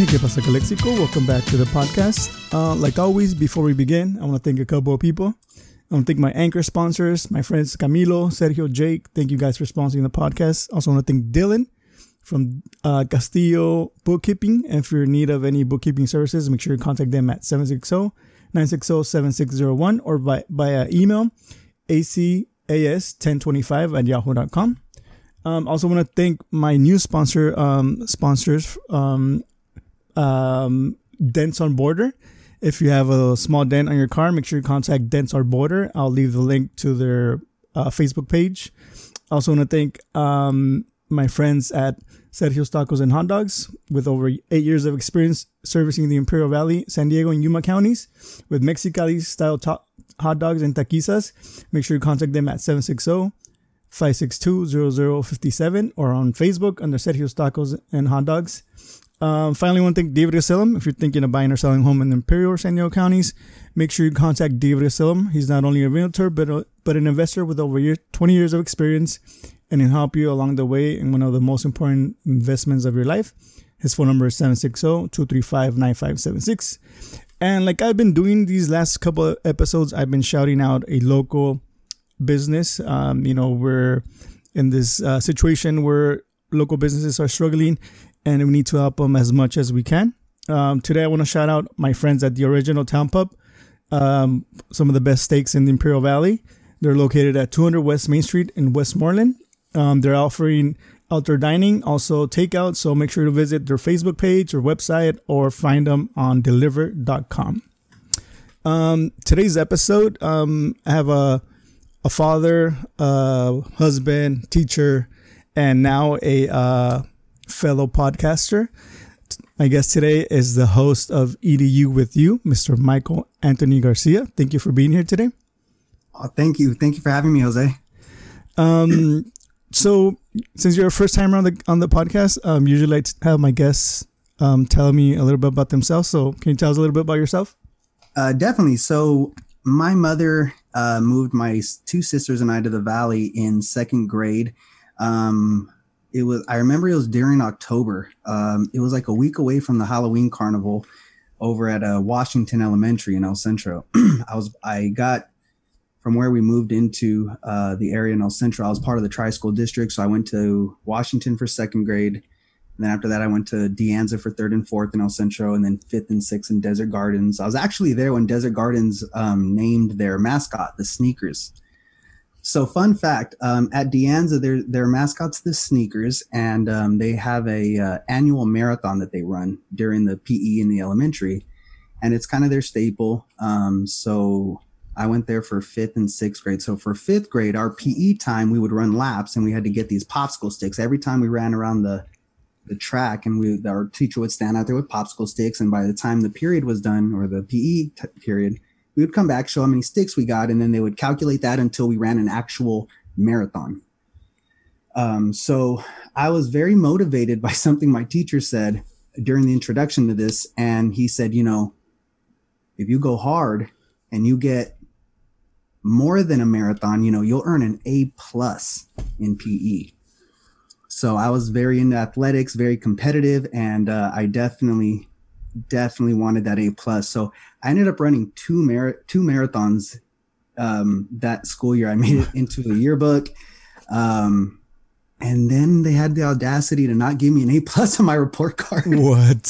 Hey, ¿qué pasa, Calexico? Welcome back to the podcast. Uh, like always, before we begin, I want to thank a couple of people. I want to thank my anchor sponsors, my friends Camilo, Sergio, Jake. Thank you guys for sponsoring the podcast. Also, want to thank Dylan from uh, Castillo Bookkeeping. And if you're in need of any bookkeeping services, make sure you contact them at 760 960 7601 or by, via email acas1025 at yahoo.com. Um, also want to thank my new sponsor um, sponsors um, um, Dents on Border. If you have a small dent on your car, make sure you contact Dents on Border. I'll leave the link to their uh, Facebook page. I Also want to thank um, my friends at Sergio's Tacos and Hot Dogs with over eight years of experience servicing the Imperial Valley, San Diego, and Yuma counties with Mexicali style ta- hot dogs and taquizas. Make sure you contact them at 760 562 0057 or on Facebook under Sergio's Tacos and Hot Dogs. Um, finally, want to thank David Asylum. If you're thinking of buying or selling home in Imperial or San Diego counties, make sure you contact David Asylum. He's not only a realtor, but, a, but an investor with over year, 20 years of experience and he'll help you along the way in one of the most important investments of your life. His phone number is 760-235-9576. And like I've been doing these last couple of episodes, I've been shouting out a local business. Um, you know, we're in this uh, situation where local businesses are struggling and we need to help them as much as we can. Um, today, I want to shout out my friends at the Original Town Pub, um, some of the best steaks in the Imperial Valley. They're located at 200 West Main Street in Westmorland. Um, they're offering outdoor dining, also takeout. So make sure to visit their Facebook page or website or find them on deliver.com. Um, today's episode, um, I have a, a father, a husband, teacher, and now a uh, fellow podcaster. My guest today is the host of EDU with You, Mr. Michael Anthony Garcia. Thank you for being here today. Oh, thank you. Thank you for having me, Jose. Um, so since you're a first timer on the on the podcast, um, usually I have my guests um, tell me a little bit about themselves. So can you tell us a little bit about yourself? Uh, definitely. So my mother uh, moved my two sisters and I to the valley in second grade. Um, it was I remember it was during October. Um, it was like a week away from the Halloween carnival over at uh, Washington Elementary in El Centro. I was I got from where we moved into uh, the area in El Centro. I was part of the tri school district, so I went to Washington for second grade. And then after that, I went to De Anza for third and fourth in El Centro, and then fifth and sixth in Desert Gardens. I was actually there when Desert Gardens um, named their mascot the Sneakers. So, fun fact: um, at De Anza, their their mascots the Sneakers, and um, they have a uh, annual marathon that they run during the PE in the elementary, and it's kind of their staple. Um, so I went there for fifth and sixth grade. So for fifth grade, our PE time, we would run laps and we had to get these popsicle sticks every time we ran around the the track and we our teacher would stand out there with popsicle sticks and by the time the period was done or the PE t- period we would come back show how many sticks we got and then they would calculate that until we ran an actual marathon um, so I was very motivated by something my teacher said during the introduction to this and he said you know if you go hard and you get more than a marathon, you know, you'll earn an A plus in PE. So I was very into athletics, very competitive, and uh, I definitely, definitely wanted that A plus. So I ended up running two mar- two marathons um, that school year. I made it into the yearbook, um, and then they had the audacity to not give me an A plus on my report card. What?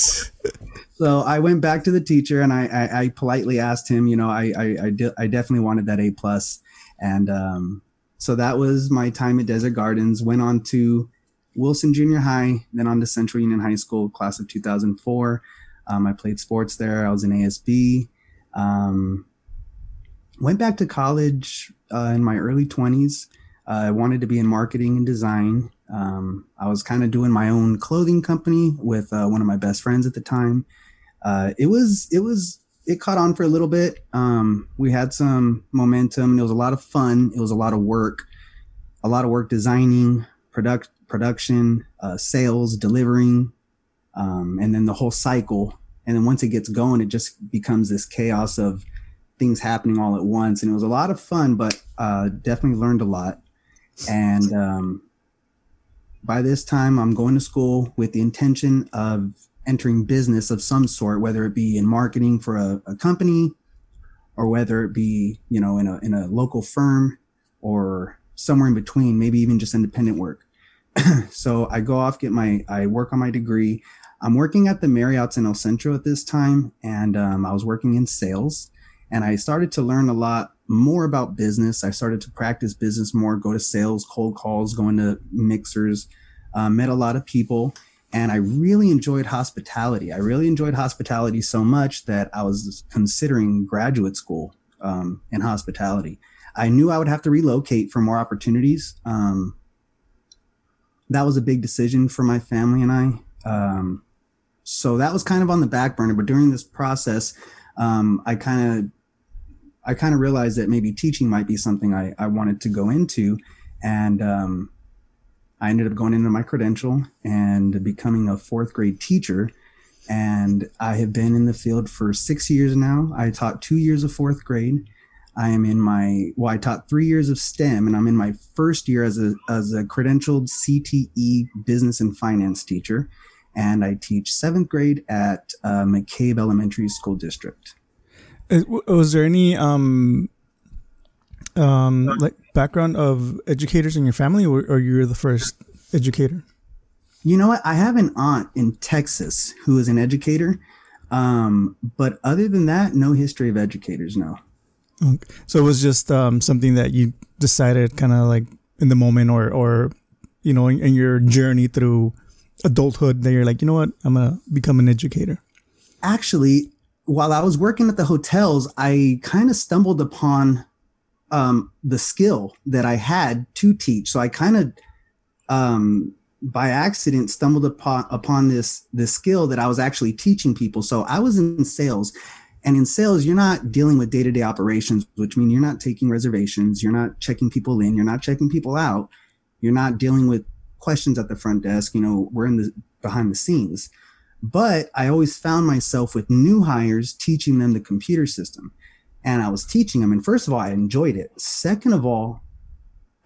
So I went back to the teacher and I, I, I politely asked him, you know, I, I, I, de- I definitely wanted that A plus. And, um, so that was my time at Desert Gardens, went on to Wilson Junior High, then on to Central Union High School, class of 2004. Um, I played sports there. I was in ASB. Um, went back to college uh, in my early 20s. Uh, I wanted to be in marketing and design. Um, I was kind of doing my own clothing company with uh, one of my best friends at the time uh, it was it was it caught on for a little bit. Um, we had some momentum. It was a lot of fun. It was a lot of work, a lot of work designing, product production, uh, sales, delivering, um, and then the whole cycle. And then once it gets going, it just becomes this chaos of things happening all at once. And it was a lot of fun, but uh, definitely learned a lot. And um, by this time, I'm going to school with the intention of entering business of some sort, whether it be in marketing for a, a company or whether it be, you know, in a, in a local firm or somewhere in between, maybe even just independent work. so I go off, get my, I work on my degree. I'm working at the Marriott's in El Centro at this time, and um, I was working in sales. And I started to learn a lot more about business. I started to practice business more, go to sales, cold calls, going to mixers, uh, met a lot of people, and I really enjoyed hospitality. I really enjoyed hospitality so much that I was considering graduate school um, in hospitality. I knew I would have to relocate for more opportunities. Um, that was a big decision for my family and I. Um, so that was kind of on the back burner. But during this process, um, I kind of I kind of realized that maybe teaching might be something I, I wanted to go into. And um, I ended up going into my credential and becoming a fourth grade teacher. And I have been in the field for six years now. I taught two years of fourth grade. I am in my well, I taught three years of STEM, and I'm in my first year as a as a credentialed CTE business and finance teacher, and I teach seventh grade at uh, McCabe Elementary School District. Was there any um um like background of educators in your family, or, or you're the first educator? You know what? I have an aunt in Texas who is an educator, um, but other than that, no history of educators. No. Okay. So it was just um, something that you decided, kind of like in the moment, or or you know, in, in your journey through adulthood, that you're like, you know what, I'm gonna become an educator. Actually, while I was working at the hotels, I kind of stumbled upon um, the skill that I had to teach. So I kind of, um, by accident, stumbled upon upon this this skill that I was actually teaching people. So I was in sales, and in sales, you're not dealing with day to day operations, which means you're not taking reservations, you're not checking people in, you're not checking people out, you're not dealing with questions at the front desk. You know, we're in the behind the scenes. But I always found myself with new hires teaching them the computer system. And I was teaching them. And first of all, I enjoyed it. Second of all,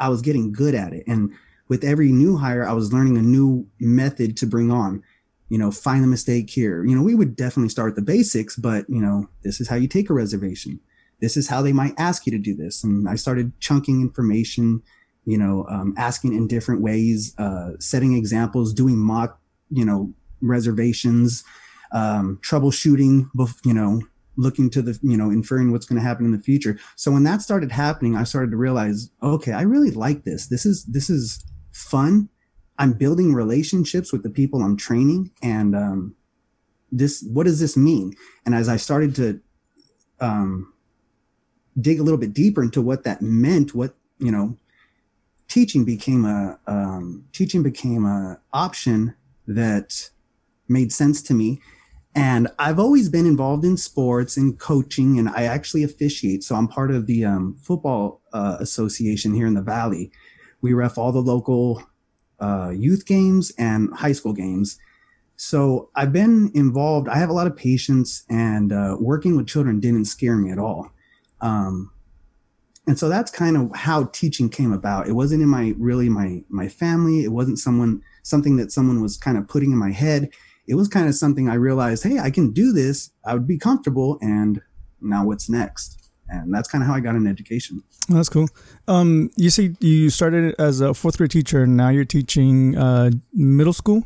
I was getting good at it. And with every new hire, I was learning a new method to bring on. You know, find the mistake here. You know, we would definitely start the basics, but, you know, this is how you take a reservation. This is how they might ask you to do this. And I started chunking information, you know, um, asking in different ways, uh, setting examples, doing mock, you know, reservations, um, troubleshooting, you know, looking to the, you know, inferring what's going to happen in the future. So when that started happening, I started to realize, okay, I really like this. This is, this is fun. I'm building relationships with the people I'm training and, um, this, what does this mean? And as I started to, um, dig a little bit deeper into what that meant, what, you know, teaching became a, um, teaching became a option that made sense to me. And I've always been involved in sports and coaching, and I actually officiate. So I'm part of the um, football uh, association here in the Valley. We ref all the local uh, youth games and high school games. So I've been involved. I have a lot of patience, and uh, working with children didn't scare me at all. Um, and so that's kind of how teaching came about. It wasn't in my really my my family. It wasn't someone something that someone was kind of putting in my head it was kind of something I realized, hey, I can do this. I would be comfortable. And now what's next? And that's kind of how I got an education. That's cool. Um, you see, you started as a fourth grade teacher, and now you're teaching uh, middle school.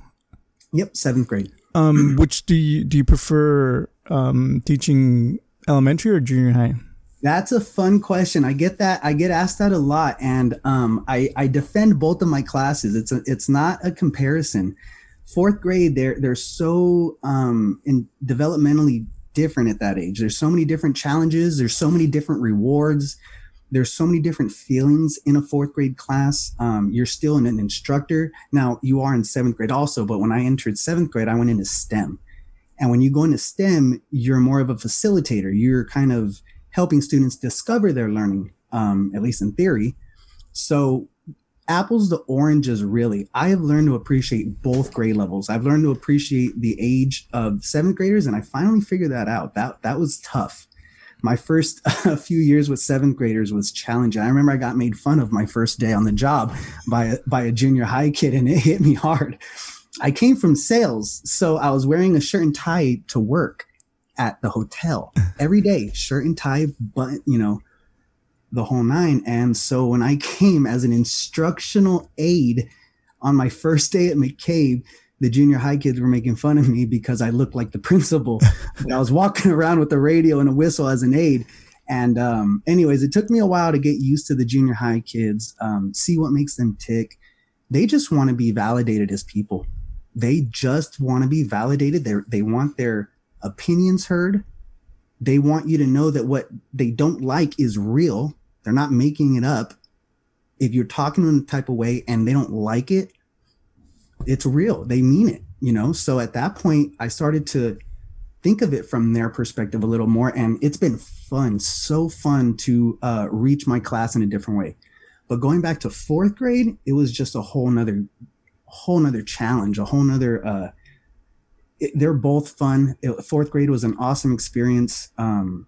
Yep, seventh grade. Um, which do you do you prefer um, teaching elementary or junior high? That's a fun question. I get that. I get asked that a lot, and um, I, I defend both of my classes. It's a, it's not a comparison fourth grade they're they're so um in developmentally different at that age there's so many different challenges there's so many different rewards there's so many different feelings in a fourth grade class um, you're still an, an instructor now you are in seventh grade also but when i entered seventh grade i went into stem and when you go into stem you're more of a facilitator you're kind of helping students discover their learning um, at least in theory. So apples to oranges really. I have learned to appreciate both grade levels. I've learned to appreciate the age of seventh graders and i finally figured that out. That that was tough. My first uh, few years with seventh graders was challenging. I remember i got made fun of my first day on the job by by a junior high kid and it hit me hard. I came from sales, so I was wearing a shirt and tie to work at the hotel every day, shirt and tie, but you know, the whole nine. And so when I came as an instructional aide on my first day at McCabe, the junior high kids were making fun of me because I looked like the principal. I was walking around with a radio and a whistle as an aide. And um, anyways, it took me a while to get used to the junior high kids, um, see what makes them tick. They just want to be validated as people. They just want to be validated. They they want their opinions heard. They want you to know that what they don't like is real. They're not making it up. If you're talking them the type of way and they don't like it, it's real. They mean it, you know? So at that point, I started to think of it from their perspective a little more. And it's been fun, so fun to uh, reach my class in a different way. But going back to fourth grade, it was just a whole nother, whole nother challenge, a whole nother, uh, it, they're both fun. It, fourth grade was an awesome experience. Um,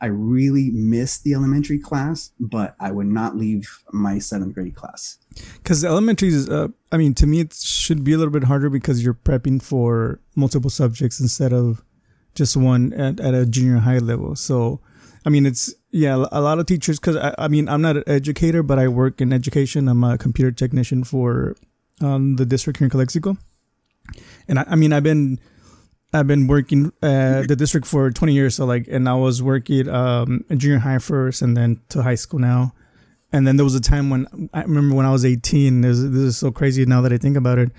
I really missed the elementary class, but I would not leave my seventh grade class. Because elementary is, uh, I mean, to me, it should be a little bit harder because you're prepping for multiple subjects instead of just one at, at a junior high level. So, I mean, it's, yeah, a lot of teachers, because I, I mean, I'm not an educator, but I work in education. I'm a computer technician for um, the district here in Calexico. And I, I mean, I've been, I've been working at the district for 20 years. So like, and I was working um, in junior high first and then to high school now. And then there was a time when I remember when I was 18, this, this is so crazy now that I think about it.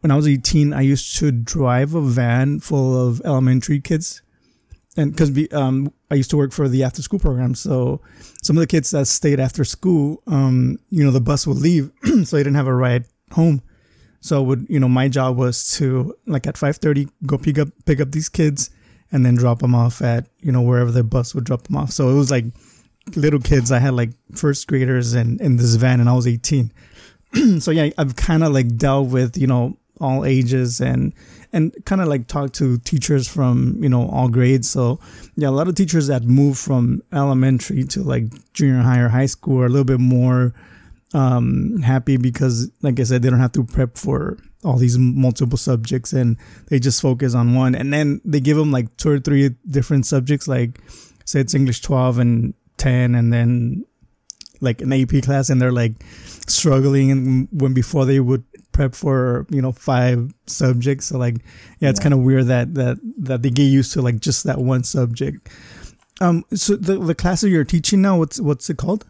When I was 18, I used to drive a van full of elementary kids. And because um, I used to work for the after school program. So some of the kids that stayed after school, um, you know, the bus would leave. so they didn't have a ride home. So would you know my job was to like at five thirty go pick up pick up these kids and then drop them off at you know wherever the bus would drop them off. So it was like little kids. I had like first graders and in this van, and I was eighteen. so yeah, I've kind of like dealt with you know all ages and and kind of like talked to teachers from you know all grades. So yeah, a lot of teachers that move from elementary to like junior high or high school are a little bit more um, happy because, like I said, they don't have to prep for all these multiple subjects and they just focus on one. And then they give them like two or three different subjects, like say it's English 12 and 10, and then like an AP class, and they're like struggling. And when before they would prep for you know five subjects, so like yeah, it's yeah. kind of weird that that that they get used to like just that one subject. Um, so the the class that you're teaching now, what's what's it called?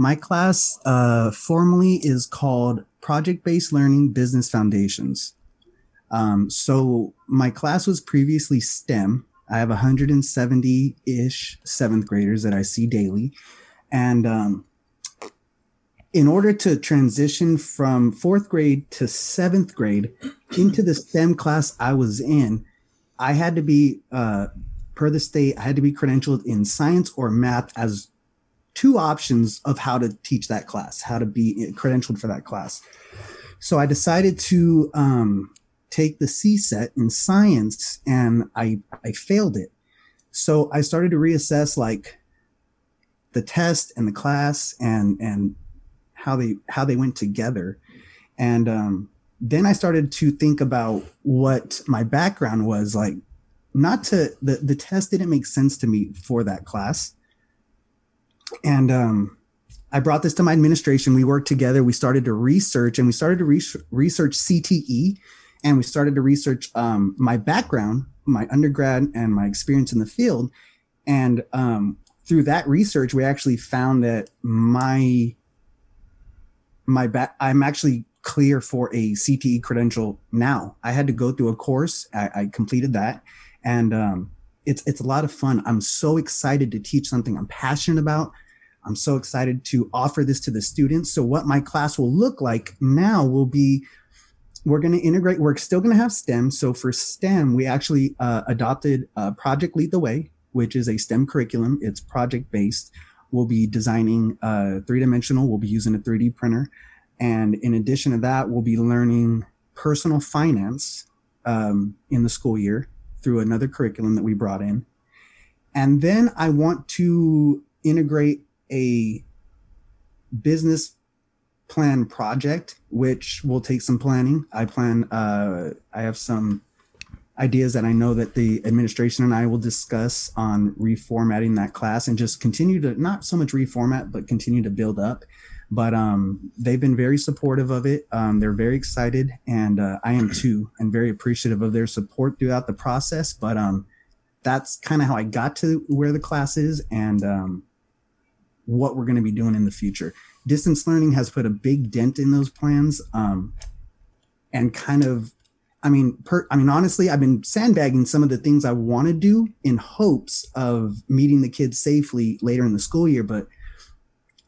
My class uh, formally is called Project Based Learning Business Foundations. Um, so my class was previously STEM. I have 170 ish seventh graders that I see daily. And um, in order to transition from fourth grade to seventh grade into the STEM class I was in, I had to be, uh, per the state, I had to be credentialed in science or math as two options of how to teach that class, how to be credentialed for that class. So I decided to um, take the CSET in science, and I I failed it. So I started to reassess like the test and the class and and how they how they went together, and um, then I started to think about what my background was like. Not to the the test didn't make sense to me for that class and um, I brought this to my administration. We worked together. We started to research, and we started to re- research CTE, and we started to research um, my background, my undergrad, and my experience in the field. And um, through that research, we actually found that my my I'm actually clear for a CTE credential now. I had to go through a course. I, I completed that, and um, it's it's a lot of fun. I'm so excited to teach something I'm passionate about. I'm so excited to offer this to the students. So what my class will look like now will be we're going to integrate we're still going to have STEM. So for STEM, we actually uh, adopted uh, Project Lead the Way, which is a STEM curriculum. It's project based. We'll be designing uh, three dimensional. We'll be using a 3D printer. And in addition to that, we'll be learning personal finance um, in the school year through another curriculum that we brought in. And then I want to integrate a business plan project, which will take some planning. I plan. Uh, I have some ideas that I know that the administration and I will discuss on reformatting that class and just continue to not so much reformat, but continue to build up. But um, they've been very supportive of it. Um, they're very excited, and uh, I am too, and very appreciative of their support throughout the process. But um, that's kind of how I got to where the class is and um, what we're going to be doing in the future. Distance learning has put a big dent in those plans, um, and kind of I mean, per, I mean, honestly, I've been sandbagging some of the things I want to do in hopes of meeting the kids safely later in the school year. But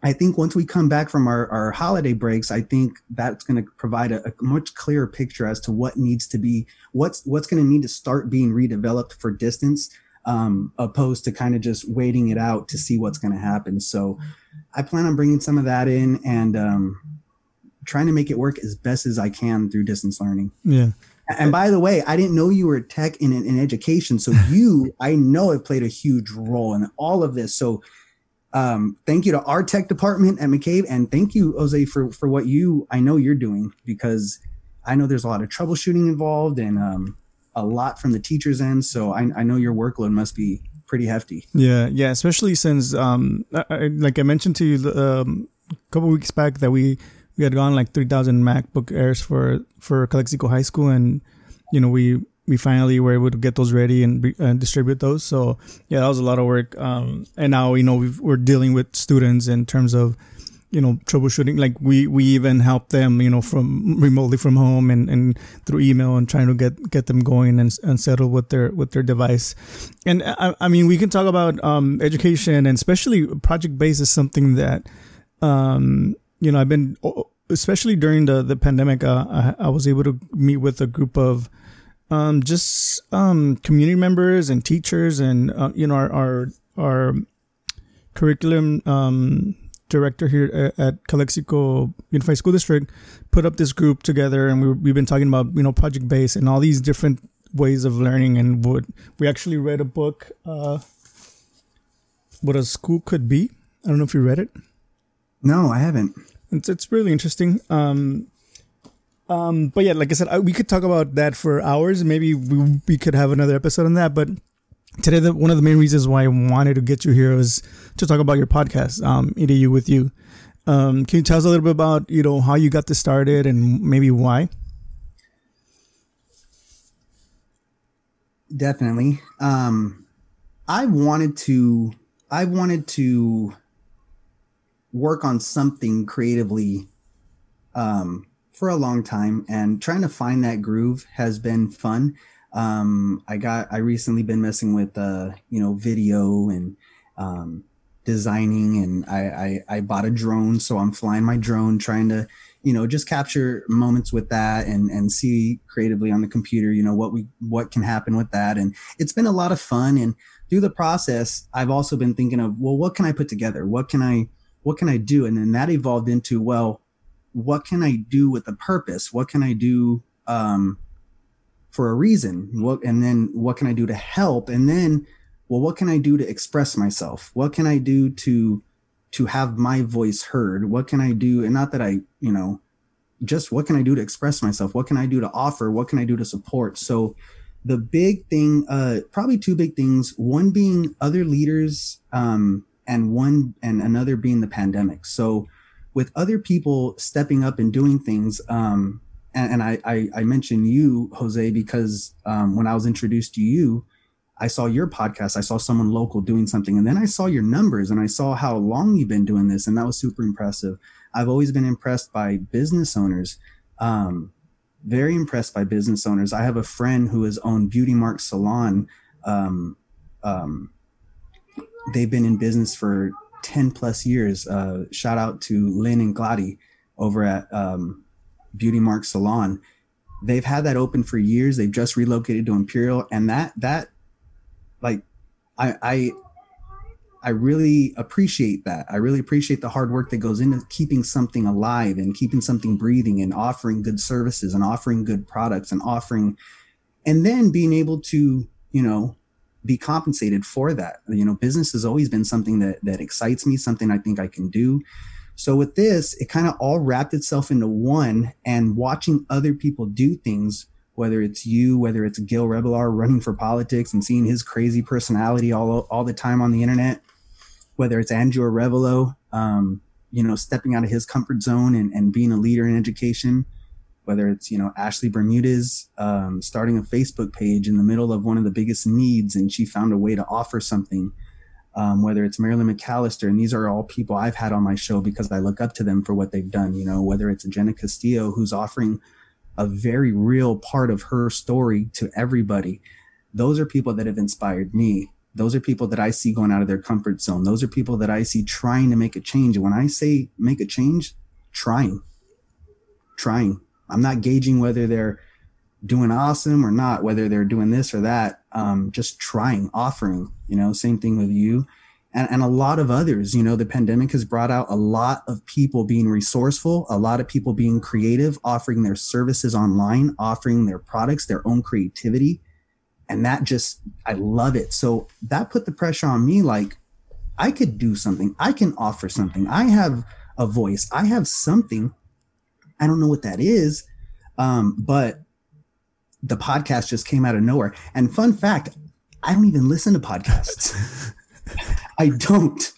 I think once we come back from our, our holiday breaks, I think that's going to provide a, a, much clearer picture as to what needs to be, what's what's going to need to start being redeveloped for distance, um, opposed to kind of just waiting it out to see what's going to happen. So I plan on bringing some of that in and um, trying to make it work as best as I can through distance learning. Yeah. And by the way, I didn't know you were tech in, in education. So you, I know have played a huge role in all of this. So um, thank you to our tech department at McCabe. And thank you, Jose, for, for what you, I know you're doing because I know there's a lot of troubleshooting involved and um, a lot from the teacher's end. So I, I know your workload must be pretty hefty. Yeah. Yeah. Especially since, um, I, like I mentioned to you um, a couple weeks back that we, we had gone like 3000 macbook airs for for calexico high school and you know we we finally were able to get those ready and, and distribute those. So yeah that was a lot of work. Um, and now you know we are dealing with students in terms of you know troubleshooting. Like we we even help them you know from remotely from home and, and through email and trying to get get them going and, and settle with their with their device. And I, I mean we can talk about um, education and especially project based is something that um, you know, I've been, especially during the, the pandemic, uh, I, I was able to meet with a group of um, just um, community members and teachers and, uh, you know, our, our, our curriculum um, director here at, at Calexico Unified School District put up this group together and we, we've been talking about, you know, project based and all these different ways of learning and what we actually read a book, uh, what a school could be. I don't know if you read it. No, I haven't. It's it's really interesting. Um, um, but yeah, like I said, I, we could talk about that for hours. Maybe we, we could have another episode on that. But today, the, one of the main reasons why I wanted to get you here was to talk about your podcast, um, EDU with you. Um, can you tell us a little bit about you know how you got this started and maybe why? Definitely. Um, I wanted to. I wanted to work on something creatively um, for a long time, and trying to find that groove has been fun. Um, I got I recently been messing with uh, you know video and um, designing, and I, I I bought a drone, so I'm flying my drone, trying to you know just capture moments with that and and see creatively on the computer you know what we what can happen with that and it's been a lot of fun and through the process i've also been thinking of well what can i put together what can i what can I do? And then that evolved into, well, what can I do with a purpose? What can I do um, for a reason? What and then what can I do to help? And then, well, what can I do to express myself? What can I do to to have my voice heard? What can I do? And not that I, you know, just what can I do to express myself? What can I do to offer? What can I do to support? So the big thing, uh, probably two big things. One being other leaders um, and one and another being the pandemic. So with other people stepping up and doing things, um, and, and I, I, I mentioned you, Jose, because um, when I was introduced to you, I saw your podcast. I saw someone local doing something, and then I saw your numbers, and I saw how long you've been doing this, and that was super impressive. I've always been impressed by business owners. Um, very impressed by business owners. I have a friend who has owned Beauty Mark Salon um, um, they've been in business for 10 plus years. Uh, shout out to Lynn and Glady over at um, Beauty Mark Salon. They've had that open for years. They've just relocated to Imperial, and that that like I I I really appreciate that. I really appreciate the hard work that goes into keeping something alive and keeping something breathing and offering good services and offering good products and offering and then being able to, you know, be compensated for that. You know, business has always been something that that excites me, something I think I can do. So with this, it kind of all wrapped itself into one and watching other people do things, whether it's you, whether it's Gil Rebollar running for politics and seeing his crazy personality all, all the time on the internet, whether it's Andrew Arevalo, um, you know, stepping out of his comfort zone and, and being a leader in education, whether it's, you know, Ashley Bermudez um, starting a Facebook page in the middle of one of the biggest needs and she found a way to offer something um, whether it's Marilyn McAllister, and these are all people I've had on my show because I look up to them for what they've done. You know, whether it's Jenna Castillo, who's offering a very real part of her story to everybody. Those are people that have inspired me. Those are people that I see going out of their comfort zone. Those are people that I see trying to make a change. And when I say make a change, trying, trying. I'm not gauging whether they're doing awesome or not, whether they're doing this or that, um, just trying, offering, you know, same thing with you and, and a lot of others. You know, the pandemic has brought out a lot of people being resourceful, a lot of people being creative, offering their services online, offering their products, their own creativity. And that just, I love it. So that put the pressure on me like, I could do something. I can offer something. I have a voice. I have something. I don't know what that is. Um, but the podcast just came out of nowhere. And fun fact, I don't even listen to podcasts. I don't.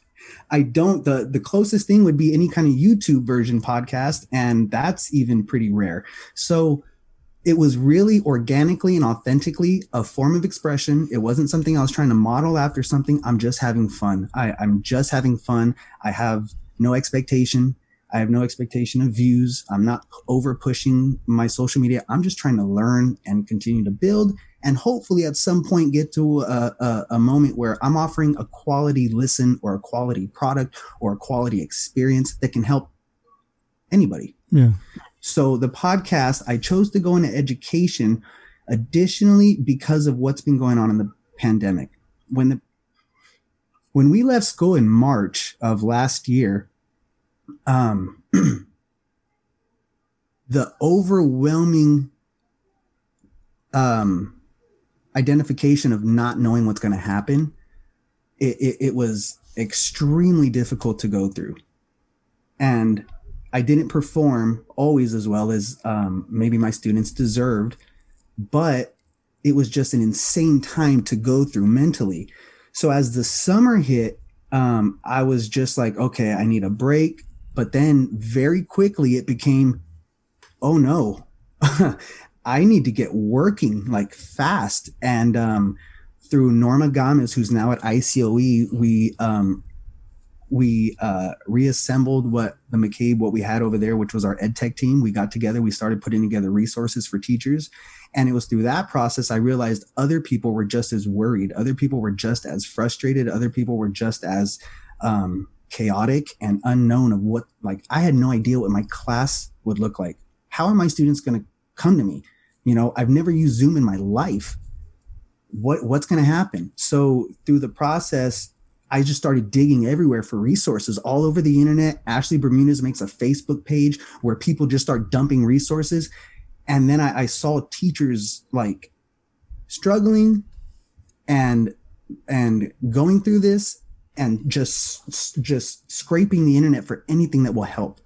I don't. The the closest thing would be any kind of YouTube version podcast, and that's even pretty rare. So it was really organically and authentically a form of expression. It wasn't something I was trying to model after something. I'm just having fun. I, I'm just having fun. I have no expectation. I have no expectation of views. I'm not over pushing my social media. I'm just trying to learn and continue to build and hopefully at some point get to a, a, a, moment where I'm offering a quality listen or a quality product or a quality experience that can help anybody. Yeah. So the podcast, I chose to go into education additionally because of what's been going on in the pandemic. When the when we left school in March of last year, um, the overwhelming um, identification of not knowing what's going to happen, it, it, it, was extremely difficult to go through. And I didn't perform always as well as um, maybe my students deserved, but it was just an insane time to go through mentally. So as the summer hit, um, I was just like, okay, I need a break. But then very quickly it became, oh no, I need to get working like fast. And um, through Norma Gomez, who's now at ICOE, we um, we uh, reassembled what the McCabe, what we had over there, which was our ed tech team. We got together, we started putting together resources for teachers. And it was through that process I realized other people were just as worried. Other people were just as frustrated. Other people were just as um, chaotic and unknown of what, like, I had no idea what my class would look like. How are my students going to come to me? You know, I've never used Zoom in my life. What what's going to happen? So through the process, I just started digging everywhere for resources all over the internet. Ashley Bermudez makes a Facebook page where people just start dumping resources. And then I, I saw teachers like struggling and and going through this and just just scraping the internet for anything that will help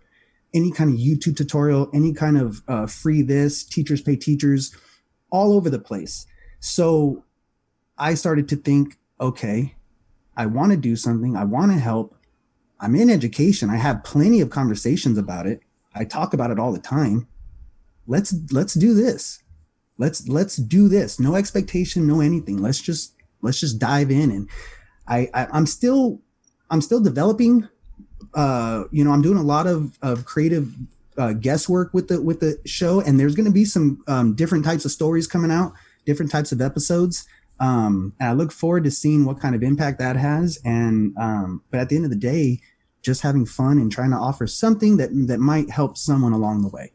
any kind of YouTube tutorial, any kind of uh, free this, teachers pay teachers, all over the place. So I started to think, okay, I want to do something. I want to help. I'm in education. I have plenty of conversations about it. I talk about it all the time. Let's let's do this. Let's let's do this. No expectation, no anything. Let's just let's just dive in. And I, I I'm still I'm still developing uh, you know, I'm doing a lot of, of creative uh, guesswork with the with the show, and there's going to be some um, different types of stories coming out, different types of episodes. Um, and I look forward to seeing what kind of impact that has. And um, but at the end of the day, just having fun and trying to offer something that that might help someone along the way.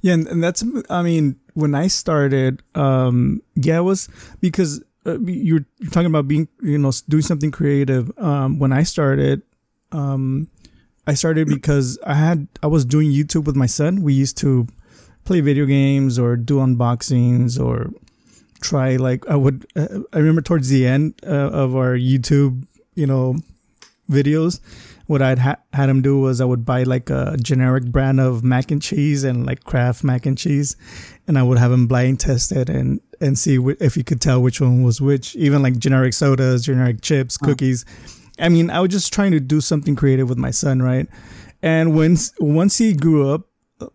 Yeah, and, and that's I mean, when I started, um, yeah, it was because uh, you're, talking about being you know doing something creative. Um, when I started, um, I started because I had I was doing YouTube with my son. We used to play video games or do unboxings or try like I would. Uh, I remember towards the end uh, of our YouTube, you know, videos, what I'd ha- had him do was I would buy like a generic brand of mac and cheese and like Kraft mac and cheese, and I would have him blind test it and and see w- if he could tell which one was which. Even like generic sodas, generic chips, cookies. I mean, I was just trying to do something creative with my son, right? And when once he grew up,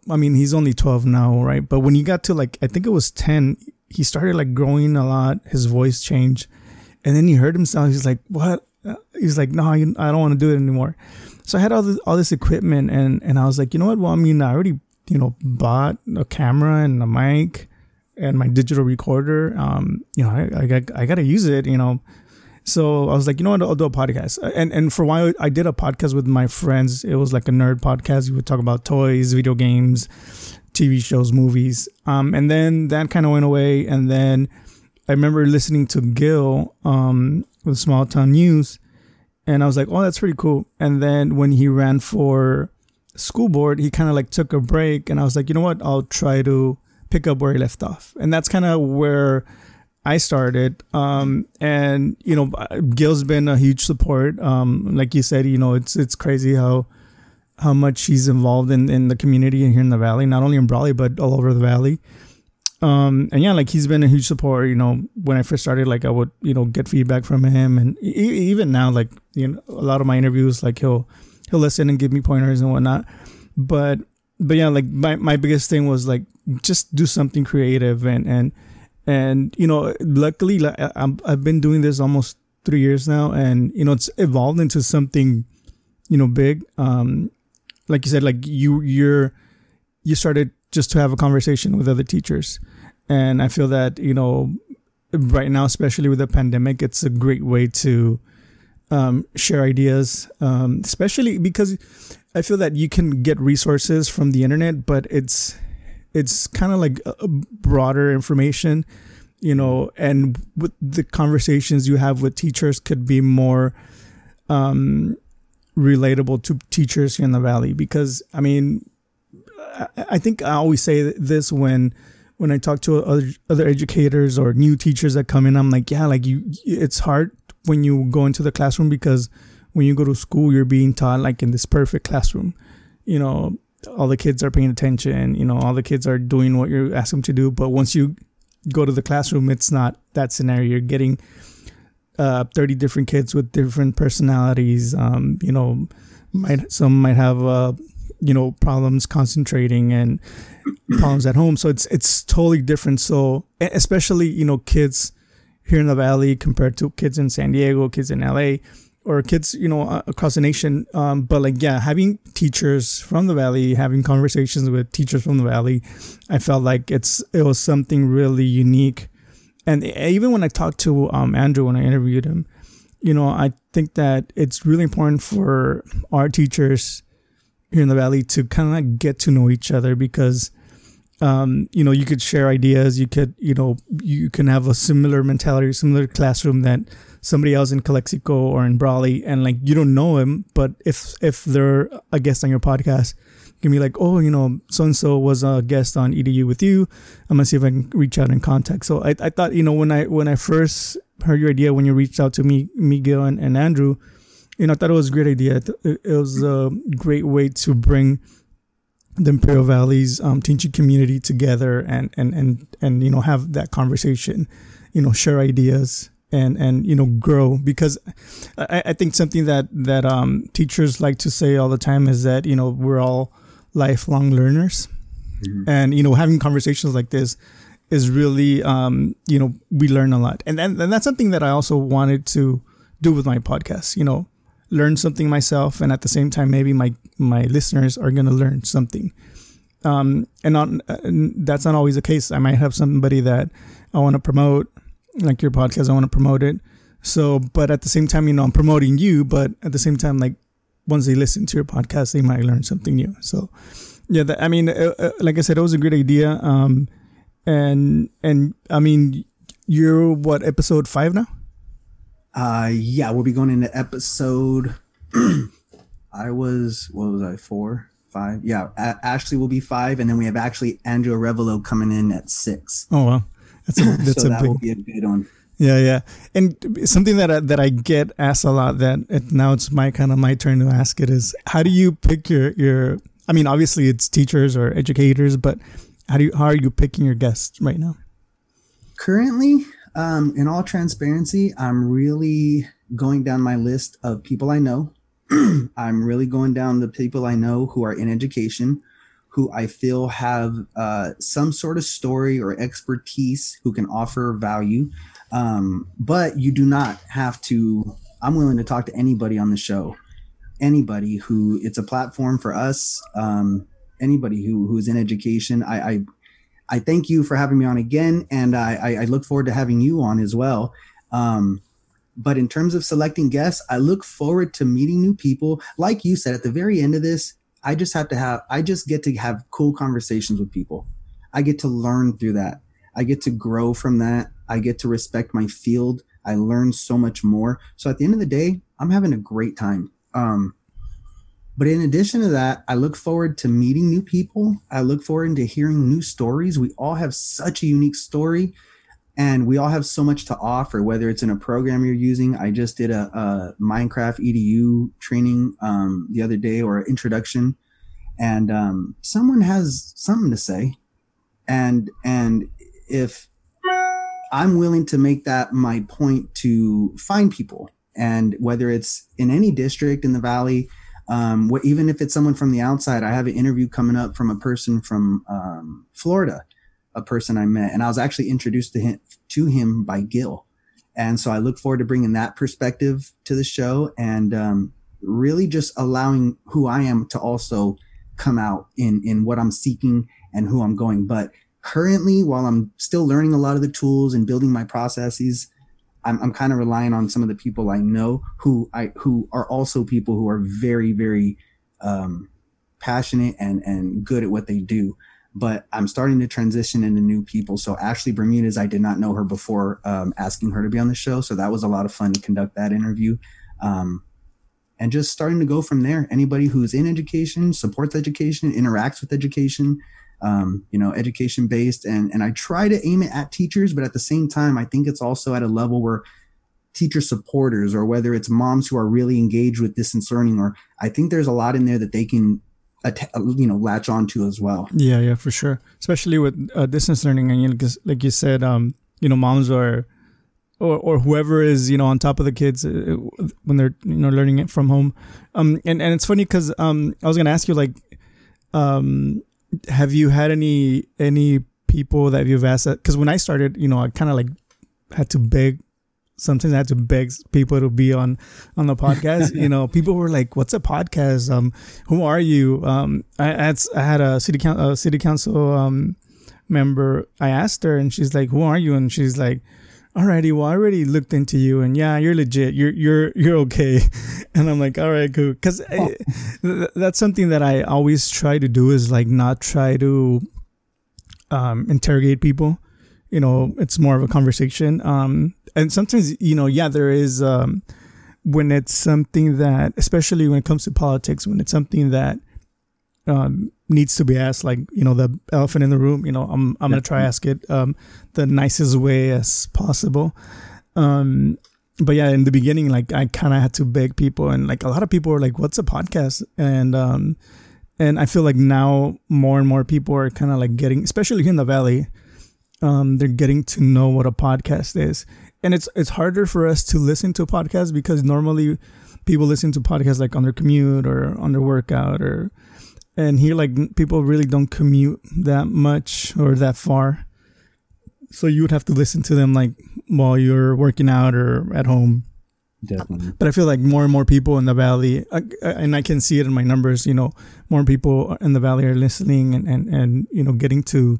I mean, he's only 12 now, right? But when he got to like, I think it was 10, he started like growing a lot. His voice changed. And then he heard himself. He's like, what? Uh, he's like, no, I don't want to do it anymore. So I had all this, all this equipment and, and I was like, you know what? Well, I mean, I already, you know, bought a camera and a mic and my digital recorder. Um, you know, I, I I got to use it, you know. So I was like, you know what, I'll do a podcast. And and for why I did a podcast with my friends, it was like a nerd podcast. We would talk about toys, video games, TV shows, movies. Um, and then that kind of went away. And then I remember listening to Gil um, with Small Town News, and I was like, oh, that's pretty cool. And then when he ran for school board, he kind of like took a break, and I was like, you know what, I'll try to pick up where he left off. And that's kind of where I started. Um, and you know, Gil's been a huge support. Um, like you said, you know, it's it's crazy how how much he's involved in in the community and here in the valley, not only in Brawley but all over the valley. Um, and yeah, like he's been a huge support. You know, when I first started, like I would you know get feedback from him, and e- even now, like you know, a lot of my interviews, like he'll he'll listen and give me pointers and whatnot. But but yeah, like my my biggest thing was like just do something creative and and and you know luckily like I'm, i've been doing this almost three years now and you know it's evolved into something you know big. Um like you said like you you're you started just to have a conversation with other teachers. And i feel that you know right now especially with the pandemic it's a great way to um, share ideas um, especially because i feel that you can get resources from the internet but it's it's kind of like a broader information you know and with the conversations you have with teachers could be more um, relatable to teachers here in the valley because i mean I, I think i always say this when when i talk to other other educators or new teachers that come in i'm like yeah like you it's hard when you go into the classroom because when you go to school you're being taught like in this perfect classroom you know all the kids are paying attention you know all the kids are doing what you ask them to do but once you go to the classroom it's not that scenario. You're getting uh, 30 different kids with different personalities um, you know might some might have uh, you know problems concentrating and problems at home. So it's it's totally different. So especially you know kids here in the valley compared to kids in san diego kids in la or kids, you know, uh, across the nation. Um, but like, yeah, having teachers from the valley, having conversations with teachers from the valley, I felt like it's it was something really unique. And even when I talked to um, Andrew when I interviewed him, you know, I think that it's really important for our teachers here in the valley to kind of like get to know each other because. Um, you know, you could share ideas. You could, you know, you can have a similar mentality, similar classroom that somebody else in Calexico or in Brawley and like you don't know him, but if if they're a guest on your podcast, you can be like, oh, you know, so and so was a guest on EDU with you. I'm gonna see if I can reach out and contact. So I, I thought, you know, when I when I first heard your idea when you reached out to me, Miguel and, and Andrew, you know, I thought it was a great idea. It, it was a great way to bring the Imperial Valley's um, teaching community together and, and, and, and, you know, have that conversation, you know, share ideas and and you know grow. Because I, I think something that that um, teachers like to say all the time is that you know we're all lifelong learners. Mm-hmm. and you know having conversations like this is really um, you know we learn a lot. And, and and that's something that I also wanted to do with my podcast you know learn something myself and at the same time maybe my my listeners are going to learn something um, and, not, and that's not always the case I might have somebody that I want to promote like your podcast. I want to promote it. So, but at the same time, you know, I'm promoting you, but at the same time, like once they listen to your podcast, they might learn something new. So, yeah, I mean, uh, uh, like I said, it was a great idea. Um, and and I mean, you're what episode five now? Uh, yeah, we'll be going into episode. I was what was I four, five? Yeah, a- Ashley will be five, and then we have actually Andrew Revelo coming in at six. Oh wow. That's a, that's so a that big, will be a good one. Yeah, yeah, and something that I, that I get asked a lot that it, now it's my kind of my turn to ask it is how do you pick your your? I mean, obviously it's teachers or educators, but how do you how are you picking your guests right now? Currently, um, in all transparency, I'm really going down my list of people I know. I'm really going down the people I know who are in education, who I feel have uh, some sort of story or expertise who can offer value. Um, but you do not have to. I'm willing to talk to anybody on the show, anybody who it's a platform for us. Um, anybody who who's in education. I, I I thank you for having me on again, and I, I look forward to having you on as well. Um, but in terms of selecting guests, I look forward to meeting new people. Like you said, at the very end of this, I just have to have, I just get to have cool conversations with people. I get to learn through that. I get to grow from that. I get to respect my field. I learn so much more. So at the end of the day, I'm having a great time. Um, but in addition to that, I look forward to meeting new people. I look forward to hearing new stories. We all have such a unique story and we all have so much to offer, whether it's in a program you're using. I just did a, a Minecraft EDU training um, the other day or introduction and um, someone has something to say. And, and if I'm willing to make that my point to find people and whether it's in any district in the Valley, um, what, even if it's someone from the outside, I have an interview coming up from a person from um, Florida, a person I met, and I was actually introduced to him to him by Gil, and so I look forward to bringing that perspective to the show and um, really just allowing who I am to also come out in in what I'm seeking and who I'm going. But currently, while I'm still learning a lot of the tools and building my processes, I'm, I'm kind of relying on some of the people I know who I who are also people who are very very um, passionate and and good at what they do. But I'm starting to transition into new people. So Ashley Bermudez, I did not know her before um, asking her to be on the show. So that was a lot of fun to conduct that interview. Um, and just starting to go from there. Anybody who's in education, supports education, interacts with education, um, you know, education based. And, and I try to aim it at teachers, but at the same time, I think it's also at a level where teacher supporters or whether it's moms who are really engaged with distance learning, or I think there's a lot in there that they can you know latch onto as well yeah yeah for sure especially with uh, distance learning and you know, like you said um you know moms are or, or whoever is you know on top of the kids uh, when they're you know learning it from home um and and it's funny because um i was gonna ask you like um have you had any any people that you've asked because when i started you know i kind of like had to beg sometimes i had to beg people to be on on the podcast. You know people were like what's a podcast? Um who are you? Um i had i had a city council a city council um member i asked her and she's like who are you? And she's like alrighty, well, I already looked into you, and yeah, you're legit. You're you're you're okay. And I'm like, all right, cool. Because oh. th- that's something that I always try to do is like not try to um, interrogate people. You know, it's more of a conversation. Um, and sometimes, you know, yeah, there is um, when it's something that, especially when it comes to politics, when it's something that um, needs to be asked, like you know the elephant in the room. You know, I'm I'm gonna try ask it um, the nicest way as possible. Um, but yeah, in the beginning, like I kind of had to beg people, and like a lot of people were like, "What's a podcast?" and um, and I feel like now more and more people are kind of like getting, especially here in the valley, um, they're getting to know what a podcast is, and it's it's harder for us to listen to podcasts because normally people listen to podcasts like on their commute or on their workout or and here like people really don't commute that much or that far. So you would have to listen to them like while you're working out or at home. Definitely. But i feel like more and more people in the valley and i can see it in my numbers you know more people in the valley are listening and and, and you know getting to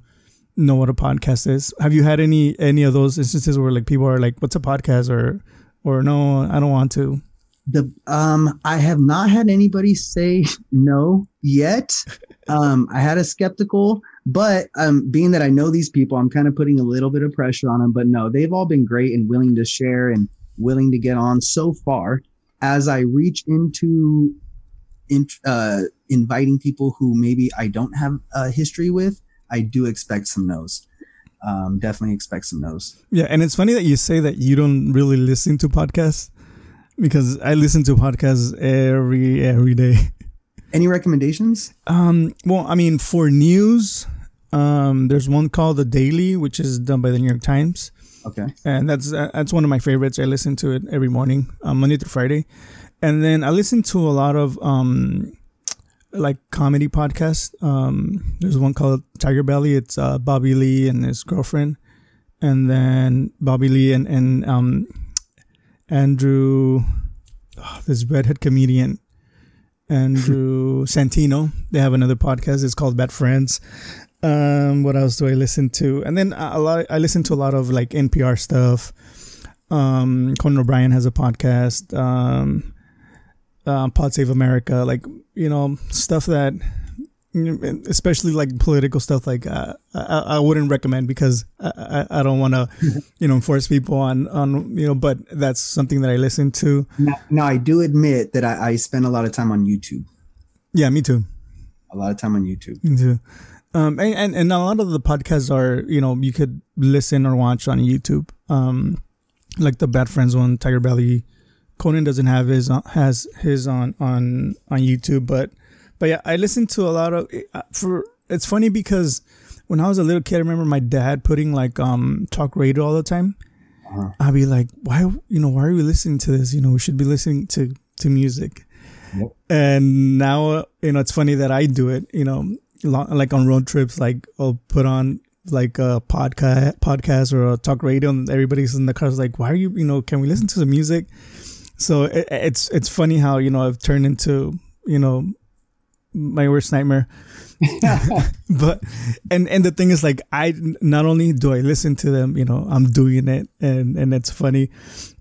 know what a podcast is. Have you had any any of those instances where like people are like what's a podcast? or or no i don't want to the um i have not had anybody say no yet. Um i had a skeptical but um being that i know these people i'm kind of putting a little bit of pressure on them but no they've all been great and willing to share and willing to get on so far. As i reach into in, uh, inviting people who maybe i don't have a history with i do expect some no's. Um, definitely expect some no's. Yeah, and it's funny that you say that you don't really listen to podcasts because I listen to podcasts every every day. Any recommendations? Um, well, I mean, for news, um, there's one called The Daily, which is done by the New York Times. Okay. And that's uh, that's one of my favorites. I listen to it every morning, um, Monday through Friday, and then I listen to a lot of um, like comedy podcasts. Um, there's one called Tiger Belly. It's uh, Bobby Lee and his girlfriend, and then Bobby Lee and and um, Andrew, oh, this redhead comedian. Andrew Santino. They have another podcast. It's called Bad Friends. Um, what else do I listen to? And then a lot. I listen to a lot of like NPR stuff. Um, Conan O'Brien has a podcast. Um, uh, Pod Save America, like you know stuff that, especially like political stuff, like uh, I, I wouldn't recommend because I, I, I don't want to, you know, force people on on you know. But that's something that I listen to. Now, now I do admit that I, I spend a lot of time on YouTube. Yeah, me too. A lot of time on YouTube. Me too. Um, and, and, and a lot of the podcasts are, you know, you could listen or watch on YouTube. Um, like the Bad Friends one, Tiger Belly. Conan doesn't have his uh, has his on on on YouTube, but but yeah, I listen to a lot of uh, for. It's funny because when I was a little kid, I remember my dad putting like um talk radio all the time. Uh-huh. I'd be like, why you know why are we listening to this? You know, we should be listening to to music. Yep. And now you know it's funny that I do it. You know, like on road trips, like I'll put on like a podcast, podcast or a talk radio, and everybody's in the car. Is like, why are you? You know, can we listen to the music? So it, it's it's funny how you know I've turned into you know my worst nightmare. but and and the thing is like I not only do I listen to them, you know, I'm doing it and and it's funny.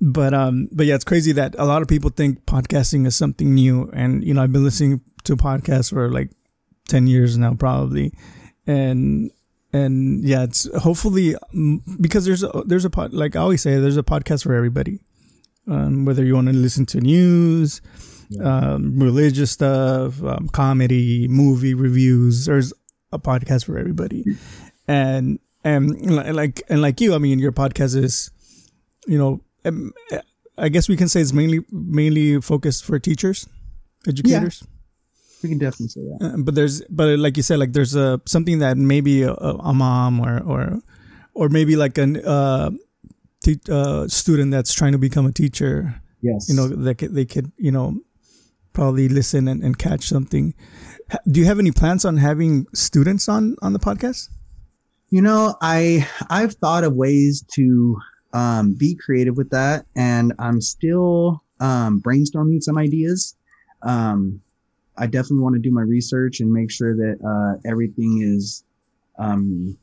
But um but yeah, it's crazy that a lot of people think podcasting is something new and you know, I've been listening to podcasts for like 10 years now probably and and yeah it's hopefully because there's a there's a pod like i always say there's a podcast for everybody um, whether you want to listen to news. Um, religious stuff um, comedy movie reviews. There's a podcast for everybody. And and like and like you i mean your podcast is you know um, i guess we can say it's mainly mainly focused for teachers educators. Yeah. We can definitely say that. Uh, but there's, but like you said, like there's a something that maybe a, a mom or or or maybe like an uh, te- uh, student that's trying to become a teacher. Yes, you know, they they could you know probably listen and, and catch something. Do you have any plans on having students on on the podcast? You know, I I've thought of ways to um, be creative with that, and I'm still um, brainstorming some ideas. Um, I definitely want to do my research and make sure that uh, everything is, um,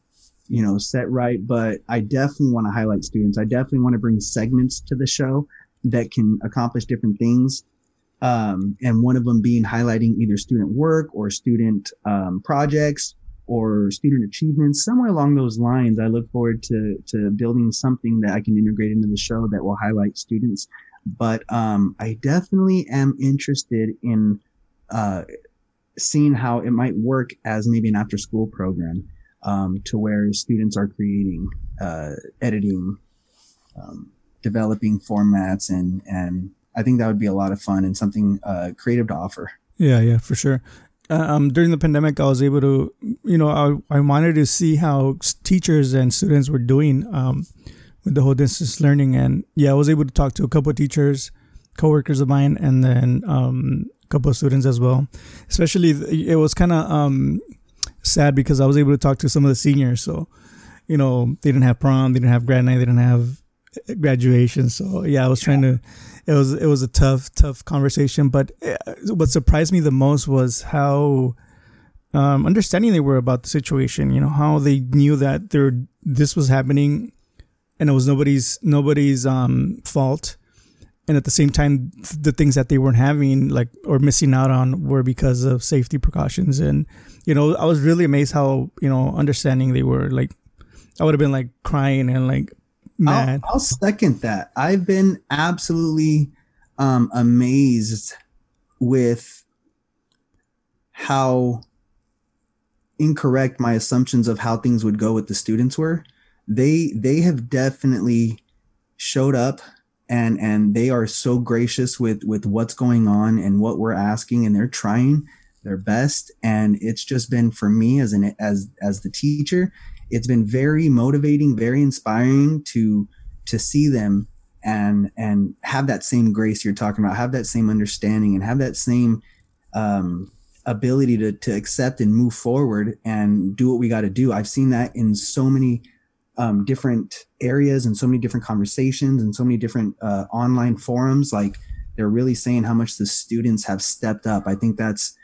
you know, set right. But I definitely want to highlight students. I definitely want to bring segments to the show that can accomplish different things. Um, and one of them being highlighting either student work or student um, projects or student achievements, somewhere along those lines. I look forward to to building something that I can integrate into the show that will highlight students. But um, I definitely am interested in uh, seeing how it might work as maybe an after school program um, to where students are creating, uh, editing, um, developing formats, and and I think that would be a lot of fun and something uh, creative to offer. Yeah, yeah, for sure. Uh, um, during the pandemic, I was able to, you know, I, I wanted to see how teachers and students were doing um, with the whole distance learning, and yeah, I was able to talk to a couple of teachers, coworkers of mine, and then um, couple of students as well. Especially, it was kind of um, sad because I was able to talk to some of the seniors. So, you know, they didn't have prom, they didn't have grad night, they didn't have graduation. So yeah, I was trying to. It was it was a tough tough conversation. But uh, what surprised me the most was how um, understanding they were about the situation. You know how they knew that there this was happening, and it was nobody's nobody's um, fault and at the same time the things that they weren't having like or missing out on were because of safety precautions and you know i was really amazed how you know understanding they were like i would have been like crying and like mad. I'll, I'll second that. I've been absolutely um amazed with how incorrect my assumptions of how things would go with the students were. They they have definitely showed up and and they are so gracious with with what's going on and what we're asking and they're trying their best. And it's just been for me as an as as the teacher it's been very motivating very inspiring to to see them and and have that same grace you're talking about have that same understanding and have that same um ability to to accept and move forward and do what we got to do. I've seen that in so many um, different areas and so many different conversations and so many different uh, online forums. Like they're really saying how much the students have stepped up. I think that's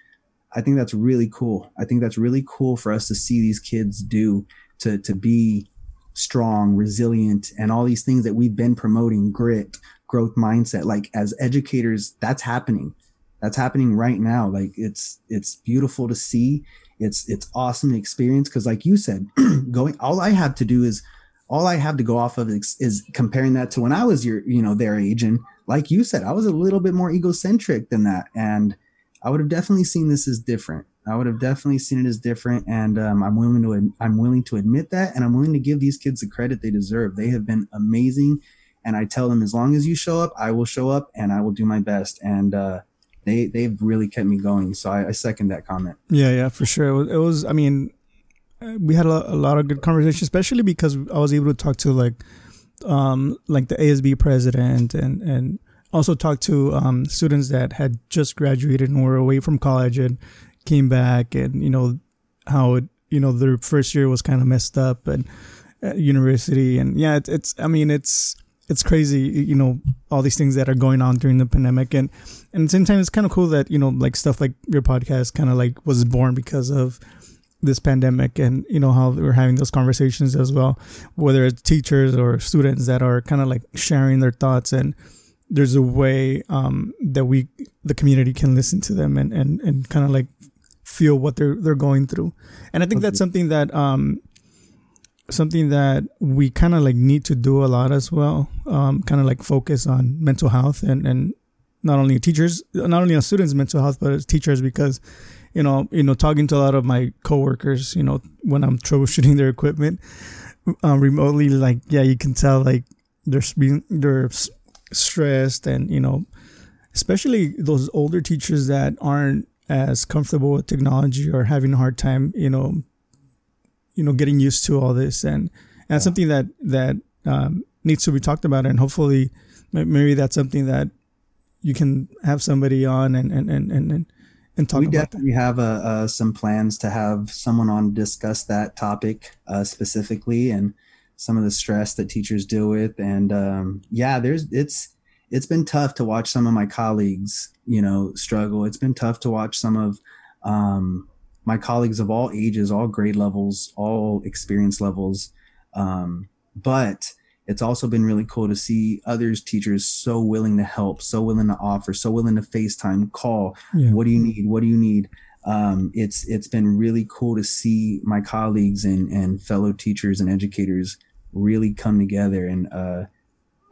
i think that's really cool. I think that's really cool for us to see these kids do to to be strong resilient and all these things that we've been promoting grit growth mindset like as educators that's happening. That's happening right now. Like it's it's beautiful to see. It's it's awesome to experience because like you said going all i have to do is all i have to go off of is, is, comparing that to when i was your you know their age. And like you said i was a little bit more egocentric than that. And i would have definitely seen this as different i would have definitely seen it as different and um, i'm willing to i'm willing to admit that and i'm willing to give these kids the credit they deserve they have been amazing and i tell them as long as you show up i will show up and i will do my best and uh, they they've really kept me going. So I, I second that comment. Yeah, yeah, for sure. It was, it was I mean, we had a, a, lot of good conversation, especially because I was able to talk to like, um, like the ASB president and and also talk to um, students that had just graduated and were away from college and came back, and you know how it, you know their first year was kind of messed up and at university, and yeah, it, it's I mean it's it's crazy, you know, all these things that are going on during the pandemic, and and at the same time, it's kind of cool that you know, like stuff like your podcast, kind of like was born because of this pandemic, and you know how we're having those conversations as well, whether it's teachers or students that are kind of like sharing their thoughts, and there's a way um, that we, the community, can listen to them and and and kind of like feel what they're they're going through, and I think okay. that's something that um, something that we kind of like need to do a lot as well. Um, kind of like focus on mental health and and not only teachers, not only on students' mental health, but as teachers because you know you know talking to a lot of my coworkers, you know when I'm troubleshooting their equipment um, remotely, like yeah, you can tell like they're being they're stressed and you know especially those older teachers that aren't as comfortable with technology or having a hard time you know you know getting used to all this. And, and that's something that that um, needs to be talked about. And hopefully maybe that's something that you can have somebody on and and and and, and talk we about definitely that. have uh, uh, some plans to have someone on discuss that topic uh, specifically and some of the stress that teachers deal with. And um, yeah there's it's it's been tough to watch some of my colleagues you know struggle it's been tough to watch some of um, my colleagues of all ages, all grade levels, all experience levels. Um, but it's also been really cool to see others teachers so willing to help, so willing to offer, so willing to FaceTime, call. Yeah. What do you need? What do you need? Um, it's it's been really cool to see my colleagues and and fellow teachers and educators really come together and uh,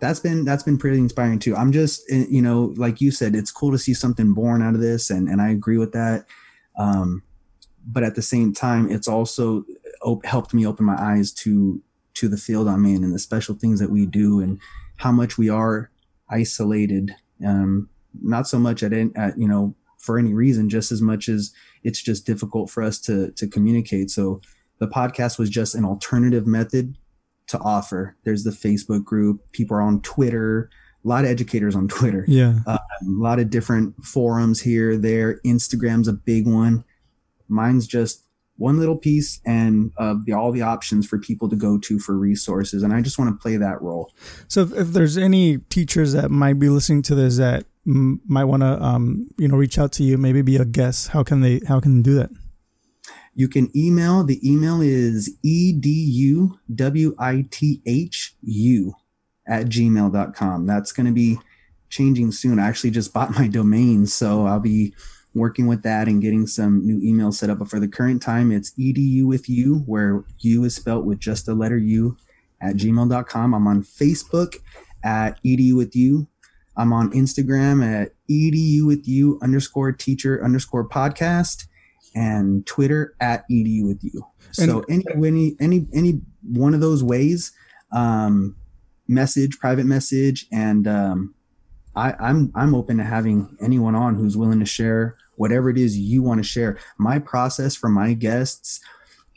that's been that's been pretty inspiring too. I'm just eh, you know like you said, it's cool to see something born out of this, and and I agree with that. Um, but at the same time, it's also op- helped me open my eyes to to the field I'm in and the special things that we do and how much we are isolated. Um, not so much at, at you know for any reason, just as much as it's just difficult for us to to communicate. So the podcast was just an alternative method to offer. There's the Facebook group. People are on Twitter. A lot of educators on Twitter. Yeah. Uh, a lot of different forums here, there. Instagram's a big one. Mine's just one little piece and uh, the, all the options for people to go to for resources. And I just want to play that role. So if, if there's any teachers that might be listening to this that m- might want to, um, you know, reach out to you, maybe be a guest, how can they, how can they do that? You can email. The email is eduwithu at gmail.com. That's going to be changing soon. I actually just bought my domain, so I'll be working with that and getting some new emails set up. But for the current time, it's edu with you, where you is spelt with just the letter U at gmail.com. I'm on Facebook at edu with you. I'm on Instagram at edu with you underscore teacher underscore podcast and Twitter at edu with you. So any any any any one of those ways, um, message, private message, and um, I, I'm I'm open to having anyone on who's willing to share whatever it is you want to share. My process for my guests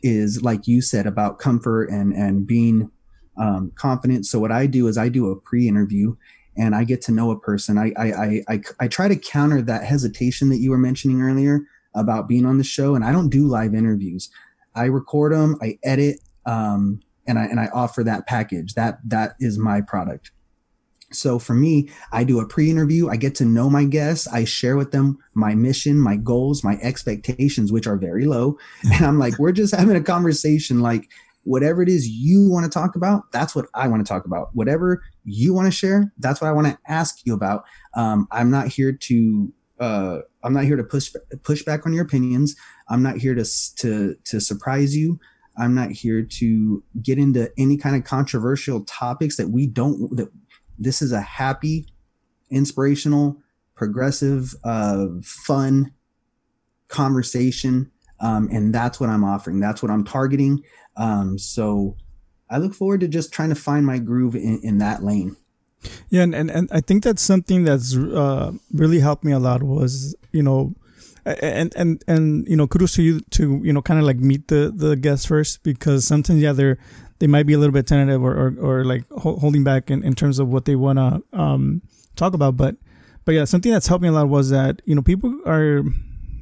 is like you said about comfort and and being um, confident. So what I do is I do a pre-interview and I get to know a person. I I, I I I try to counter that hesitation that you were mentioning earlier about being on the show, and I don't do live interviews. I record them, I edit, um, and I and I offer that package. That that is my product. So for me, I do a pre-interview. I get to know my guests. I share with them my mission, my goals, my expectations, which are very low. And I'm like, we're just having a conversation. Like whatever it is you want to talk about, that's what I want to talk about. Whatever you want to share, that's what I want to ask you about. Um, I'm not here to uh, I'm not here to push push back on your opinions. I'm not here to to to surprise you. I'm not here to get into any kind of controversial topics that we don't that this is a happy, inspirational, progressive, uh, fun conversation. Um, and that's what I'm offering. That's what I'm targeting. Um, so I look forward to just trying to find my groove in, in that lane. Yeah, and, and, and I think that's something that's uh, really helped me a lot was, you know, and and and you know kudos to you to you know kind of like meet the the guests first because sometimes yeah they're they might be a little bit tentative or or, or like holding back in, in terms of what they want to um, talk about but but yeah something that's helped me a lot was that you know people are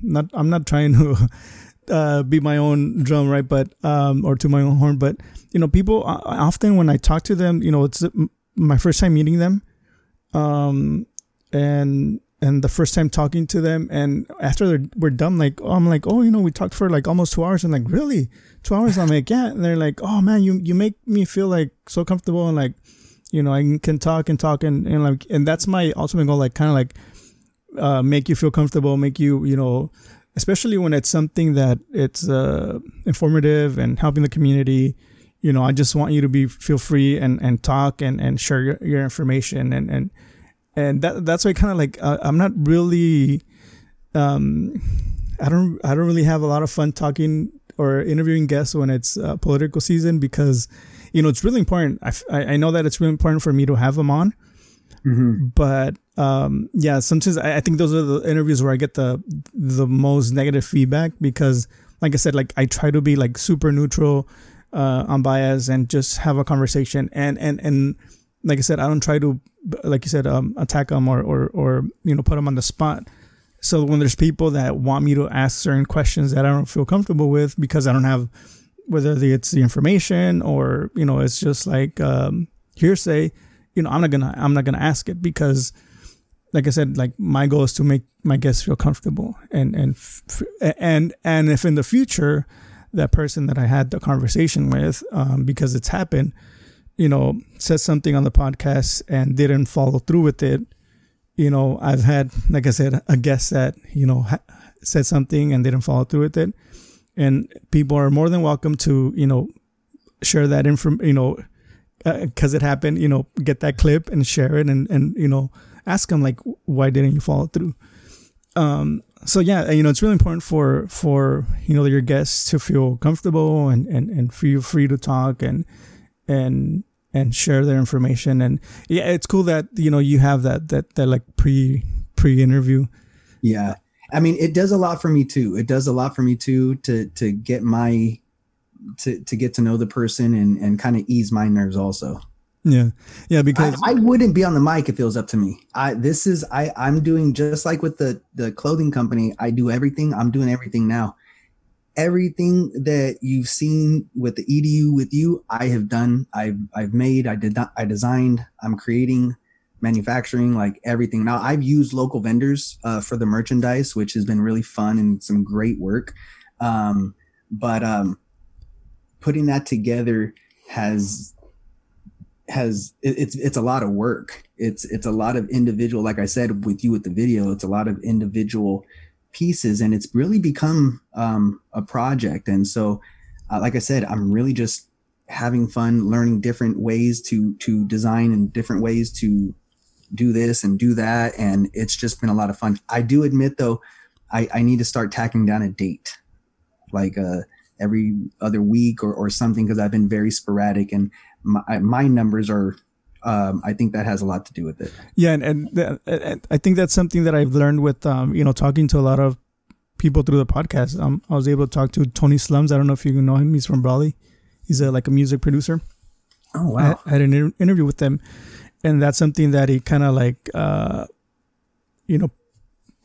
not i'm not trying to uh, be my own drum right but um or to my own horn but you know people uh, often when i talk to them you know it's my first time meeting them um and and the first time talking to them and after we're done like oh, i'm like oh you know we talked for like almost two hours. And like really? Two hours? I'm like yeah. And they're like oh man you you make me feel like so comfortable and like you know i can talk and talk and, and like and that's my ultimate goal like kind of like uh, make you feel comfortable make you you know especially when it's something that it's uh, informative and helping the community you know i just want you to be feel free and and talk and and share your, your information and and and that that's why kind of like uh, I'm not really um I don't I don't really have a lot of fun talking or interviewing guests when it's uh, political season because you know it's really important. I, I know that it's really important for me to have them on, mm-hmm. but um yeah sometimes I, I think those are the interviews where I get the the most negative feedback because like I said like I try to be like super neutral, uh, unbiased and just have a conversation and and and like I said I don't try to like you said, um, attack them or, or, or, you know, put them on the spot. So when there's people that want me to ask certain questions that I don't feel comfortable with because I don't have, whether it's the information or, you know, it's just like, um, hearsay, you know, I'm not gonna, I'm not gonna ask it because like I said, like my goal is to make my guests feel comfortable and, and, and, and if in the future, that person that I had the conversation with, um, because it's happened, you know, said something on the podcast and didn't follow through with it, you know, I've had, like I said, a guest that, you know, ha- said something and didn't follow through with it. And people are more than welcome to, you know, share that info, you know, because uh, it happened, you know, get that clip and share it and, and, you know, ask them like, why didn't you follow through? Um, so yeah, you know, it's really important for, for, you know, your guests to feel comfortable and, and, and feel free to talk and, and and share their information. And yeah it's cool that you know you have that that that like pre pre interview yeah. I mean it does a lot for me too. It does a lot for me too to to get my to to get to know the person and and kind of ease my nerves also yeah. Yeah because I, I, wouldn't be on the mic if it was up to me. I this is i i'm doing just like with the the clothing company. I do everything. I'm doing everything now. Everything that you've seen with the edu with you i have done. I've i've made i did not i designed i'm creating manufacturing like everything. Now i've used local vendors uh, for the merchandise which has been really fun and some great work. Um, but um, putting that together has has it, it's it's a lot of work. It's it's a lot of individual like i said with you with the video it's a lot of individual pieces and it's really become um, a project. And so uh, like i said i'm really just having fun learning different ways to to design and different ways to do this and do that. And it's just been a lot of fun. I do admit though i, I need to start tacking down a date like uh every other week or, or something because I've been very sporadic and my, my numbers are um, I think that has a lot to do with it. Yeah, and, and, and I think that's something that I've learned with um, you know talking to a lot of people through the podcast. Um, I was able to talk to Tony Slums. I don't know if you know him. He's from Brawley. He's a, like a music producer. Oh wow! I, I had an inter- interview with him, and that's something that he kind of like, uh, you know,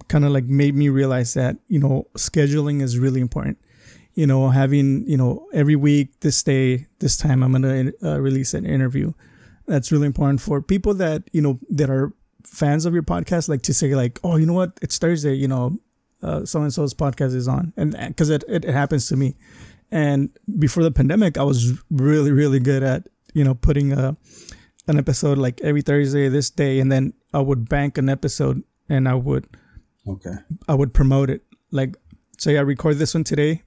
kind of like made me realize that you know scheduling is really important. You know, having you know every week this day this time I'm gonna uh, release an interview. That's really important for people that you know that are fans of your podcast. Like to say like, oh, you know what, it's Thursday. You know, uh, so and so's podcast is on, and uh, because it, it it happens to me. And before the pandemic, I was really really good at you know putting a an episode like every Thursday this day, and then I would bank an episode and I would okay I would promote it like say I record this one today,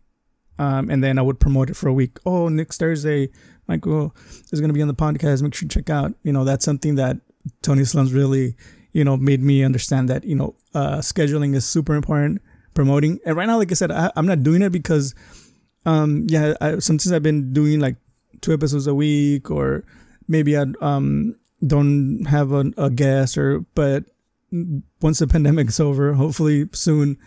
um, and then I would promote it for a week. Oh, next Thursday, Michael is going to be on the podcast. Make sure you check out. You know that's something that Tony Slums really you know made me understand that you know uh, scheduling is super important. Promoting and right now, like I said, I, I'm not doing it because um yeah I, sometimes I've been doing like two episodes a week or maybe I um don't have a, a guest or but once the pandemic's over, hopefully soon,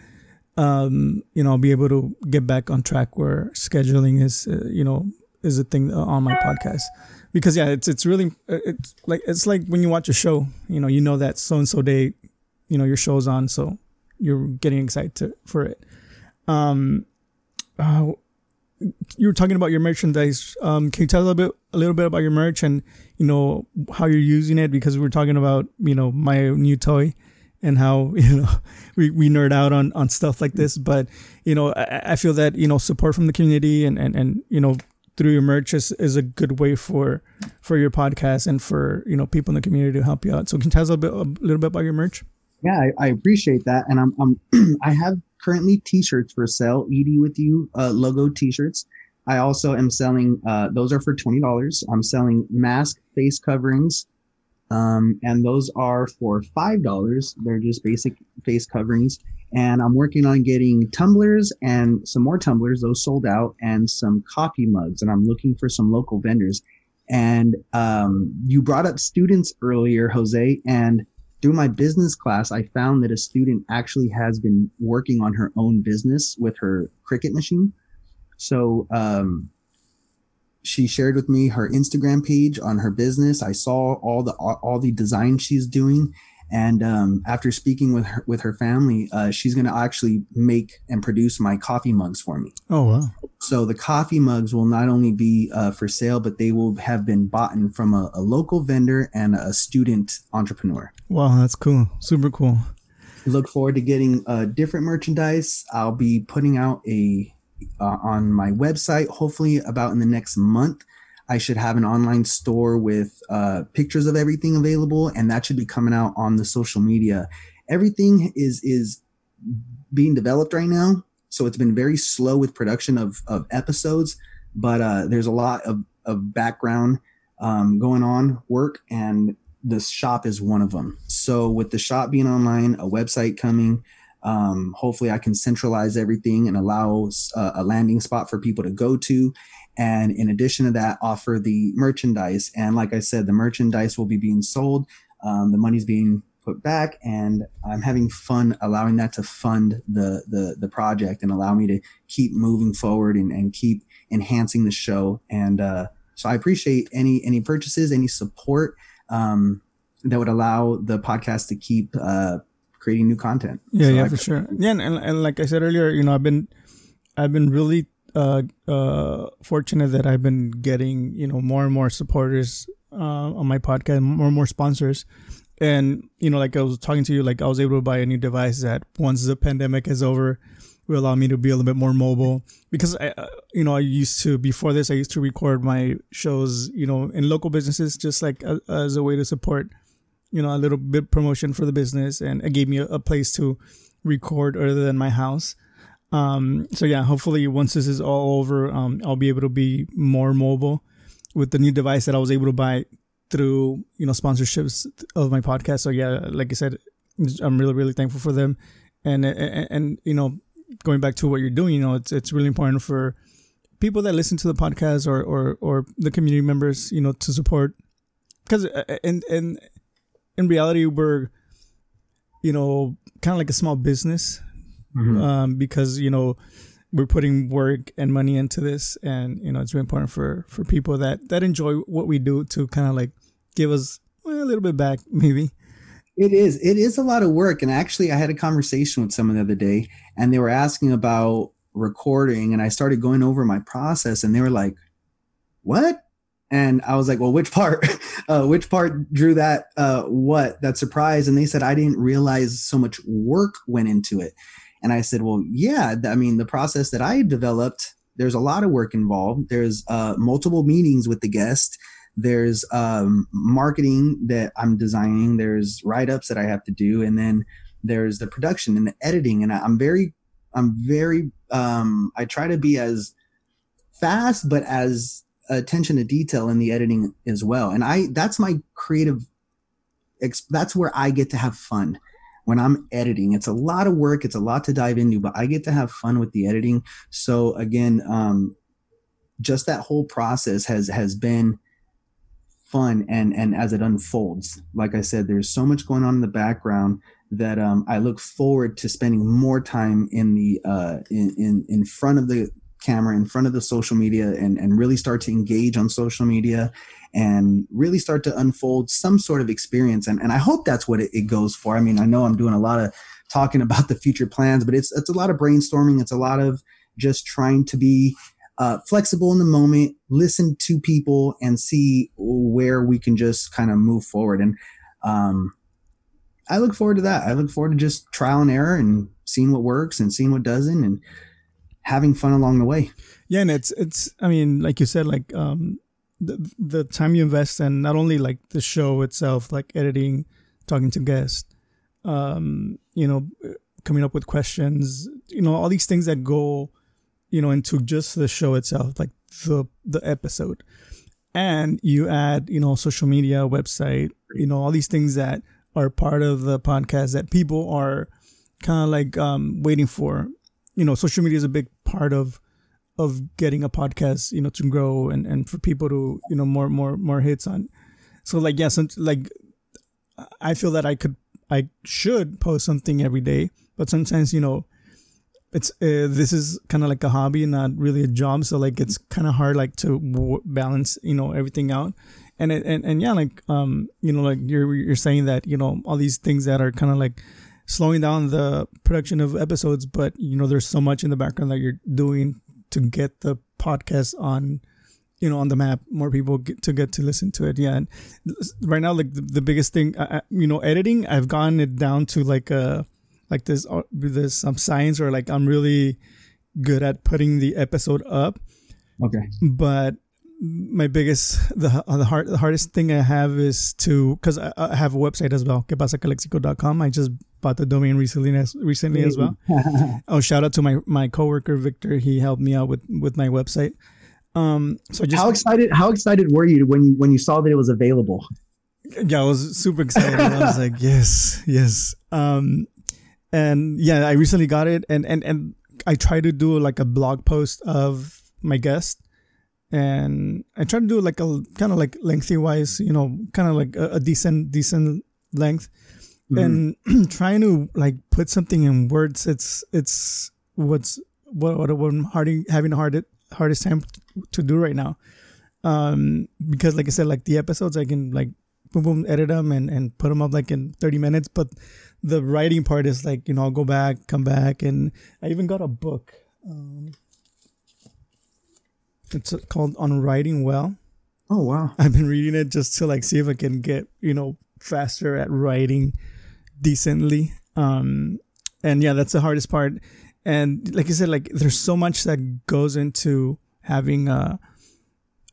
um, you know, I'll be able to get back on track where scheduling is, uh, you know, is a thing on my podcast. Because yeah, it's it's really uh, it's like it's like when you watch a show, you know, you know that so and so day, you know, your show's on, so you're getting excited to, for it. Um, uh, you were talking about your merchandise. Um, can you tell a little bit a little bit about your merch and you know how you're using it? Because we were talking about you know my new toy and how you know we, we nerd out on on stuff like this. But you know I, I feel that you know support from the community and and and you know through your merch is, is a good way for for your podcast and for you know people in the community to help you out. So can you tell us a, bit, a little bit about your merch? Yeah, I, I appreciate that, and I'm, I'm I have currently t-shirts for sale edu with you uh, logo t-shirts i also am selling uh, those are for $20 i'm selling mask face coverings um, and those are for $5 they're just basic face coverings. And i'm working on getting tumblers and some more tumblers. Those sold out and some coffee mugs. And i'm looking for some local vendors. And um, you brought up students earlier jose. And through my business class, I found that a student actually has been working on her own business with her Cricut machine. So um, she shared with me her Instagram page on her business. I saw all the all the design she's doing, and um, after speaking with her with her family, uh, she's going to actually make and produce my coffee mugs for me. Oh wow! So the coffee mugs will not only be uh, for sale, but they will have been bought from a, a, local vendor and a student entrepreneur. Wow, that's cool! Super cool. Look forward to getting uh, different merchandise. I'll be putting out a uh, on my website, hopefully about in the next month. I should have an online store with uh, pictures of everything available, and that should be coming out on the social media. Everything is is being developed right now, so it's been very slow with production of of episodes. But uh, there's a lot of of background um, going on work, and the shop is one of them. So with the shop being online, a website coming, um, hopefully I can centralize everything and allow uh, a landing spot for people to go to. And in addition to that offer the merchandise. And like i said the merchandise will be being sold. Um, the money's being put back and i'm having fun allowing that to fund the the, the project and allow me to keep moving forward and, and keep enhancing the show. And uh, so i appreciate any any purchases any support um, that would allow the podcast to keep uh, creating new content. Yeah so yeah I, for sure. Yeah and, and like i said earlier you know i've been i've been really uh, uh, fortunate that I've been getting you know more and more supporters uh, on my podcast, more and more sponsors, and you know like I was talking to you, like I was able to buy a new device that once the pandemic is over, will allow me to be a little bit more mobile. Because I, uh, you know I used to before this I used to record my shows you know in local businesses just like a, as a way to support you know a little bit promotion for the business and it gave me a, a place to record other than my house. Um, so yeah, hopefully once this is all over, um, I'll be able to be more mobile with the new device that I was able to buy through you know sponsorships of my podcast. So yeah, like I said, I'm really really thankful for them, and and, and you know going back to what you're doing, you know it's it's really important for people that listen to the podcast or or or the community members, you know, to support. Because uh, in in reality we're you know kind of like a small business Mhm. um, because you know we're putting work and money into this, and you know it's very important for for people that that enjoy what we do to kind of like give us well, a little bit back, maybe. It is. It is a lot of work. And actually, I had a conversation with someone the other day, and they were asking about recording, and I started going over my process, and they were like, "What?" And I was like, "Well, which part? uh, which part drew that? Uh, what that surprise?" And they said, "I didn't realize so much work went into it." And I said, "Well, yeah. I mean, the process that I developed, there's a lot of work involved. There's uh, multiple meetings with the guest." there's um, marketing that I'm designing, there's write ups that I have to do, and then there's the production and the editing. And I'm very, I'm very, um, I try to be as fast, but as attention to detail in the editing as well. And I, that's my creative, that's where I get to have fun when I'm editing. It's a lot of work, it's a lot to dive into, but I get to have fun with the editing. So again, um, just that whole process has has been fun and and as it unfolds like i said there's so much going on in the background that um, i look forward to spending more time in the uh, in, in in front of the camera in front of the social media and and really start to engage on social media and really start to unfold some sort of experience and, and i hope that's what it, it goes for i mean i know i'm doing a lot of talking about the future plans but it's it's a lot of brainstorming it's a lot of just trying to be uh, flexible in the moment, listen to people, and see where we can just kind of move forward. And um, I look forward to that. I look forward to just trial and error and seeing what works and seeing what doesn't, and having fun along the way. Yeah, and it's it's. I mean, like you said, like um, the the time you invest in not only like the show itself, like editing, talking to guests, um, you know, coming up with questions, you know, all these things that go you know into just the show itself like the the episode and you add you know social media website you know all these things that are part of the podcast that people are kind of like um waiting for you know social media is a big part of of getting a podcast you know to grow and and for people to you know more more more hits on. So like yeah like i feel that i could i should post something every day but sometimes you know it's uh, this is kind of like a hobby not really a job. So like it's kind of hard like to w- balance you know everything out. And it, and and yeah like um you know like you're you're saying that you know all these things that are kind of like slowing down the production of episodes but you know there's so much in the background that you're doing to get the podcast on you know on the map more people get to get to listen to it yeah and right now like the, the biggest thing I, you know editing i've gotten it down to like a like this uh, this um, science or like I'm really good at putting the episode up. Okay. But my biggest the the hard the hardest thing I have is to because I, I have a website as well, quepasacalexico.com. I just bought the domain recently as recently as well. Oh, shout out to my my coworker Victor. He helped me out with with my website. Um, so just how excited? How excited were you when you when you saw that it was available? yeah, I was super excited. I was like, yes, yes. Um, and yeah, I recently got it, and and and I tried to do like a blog post of my guest, and I tried to do like a kind of like lengthy wise, you know, kind of like a, a decent decent length, and trying to like put something in words. It's it's what's what what, what I'm harding, having a hard hardest time to do right now, um, because like I said, like the episodes I can like boom boom edit them and, and put them up like in 30 minutes. But the writing part is like you know i'll go back come back. And i even got a book um, it's called on writing well. Oh wow. i've been reading it just to like see if i can get you know faster at writing decently. Um and yeah that's the hardest part. And like i said like there's so much that goes into having a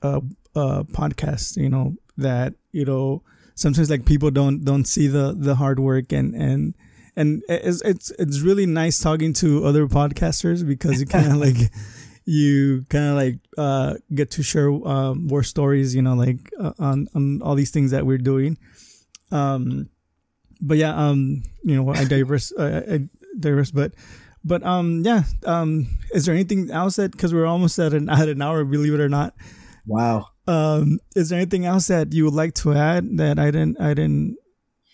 a, a podcast you know that you know sometimes like people don't don't see the the hard work and and and it's it's it's really nice talking to other podcasters because you kind of like you kind of like uh get to share um, more stories you know like uh, on on all these things that we're doing um but yeah um you know i diverse I, I diverse but But um, yeah. Um, is there anything else that because we're almost at an at an hour, believe it or not. Wow. Um, is there anything else that you would like to add that I didn't I didn't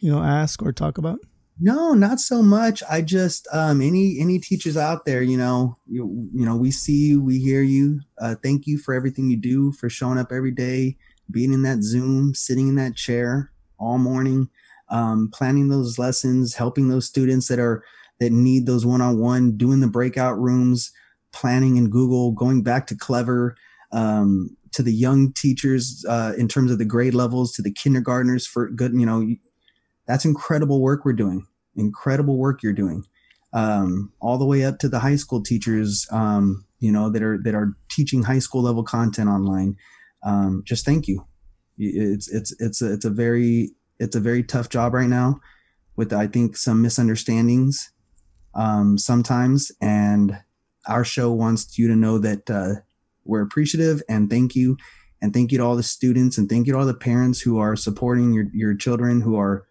you know ask or talk about? No, not so much. I just um, any any teachers out there, you know, you you know, we see you, we hear you. Uh, thank you for everything you do, for showing up every day, being in that Zoom, sitting in that chair all morning, um, planning those lessons, helping those students that are that need those one on one, doing the breakout rooms, planning in Google, going back to Clever, um, to the young teachers uh, in terms of the grade levels, to the kindergartners for good, you know, that's incredible work we're doing. Incredible work you're doing. Um, all the way up to the high school teachers, um, you know, that are that are teaching high school level content online. Um, just thank you. It's it's it's a, it's a very it's a very tough job right now, with I think some misunderstandings um, sometimes, and our show wants you to know that uh, we're appreciative and thank you, and thank you to all the students and thank you to all the parents who are supporting your your children who are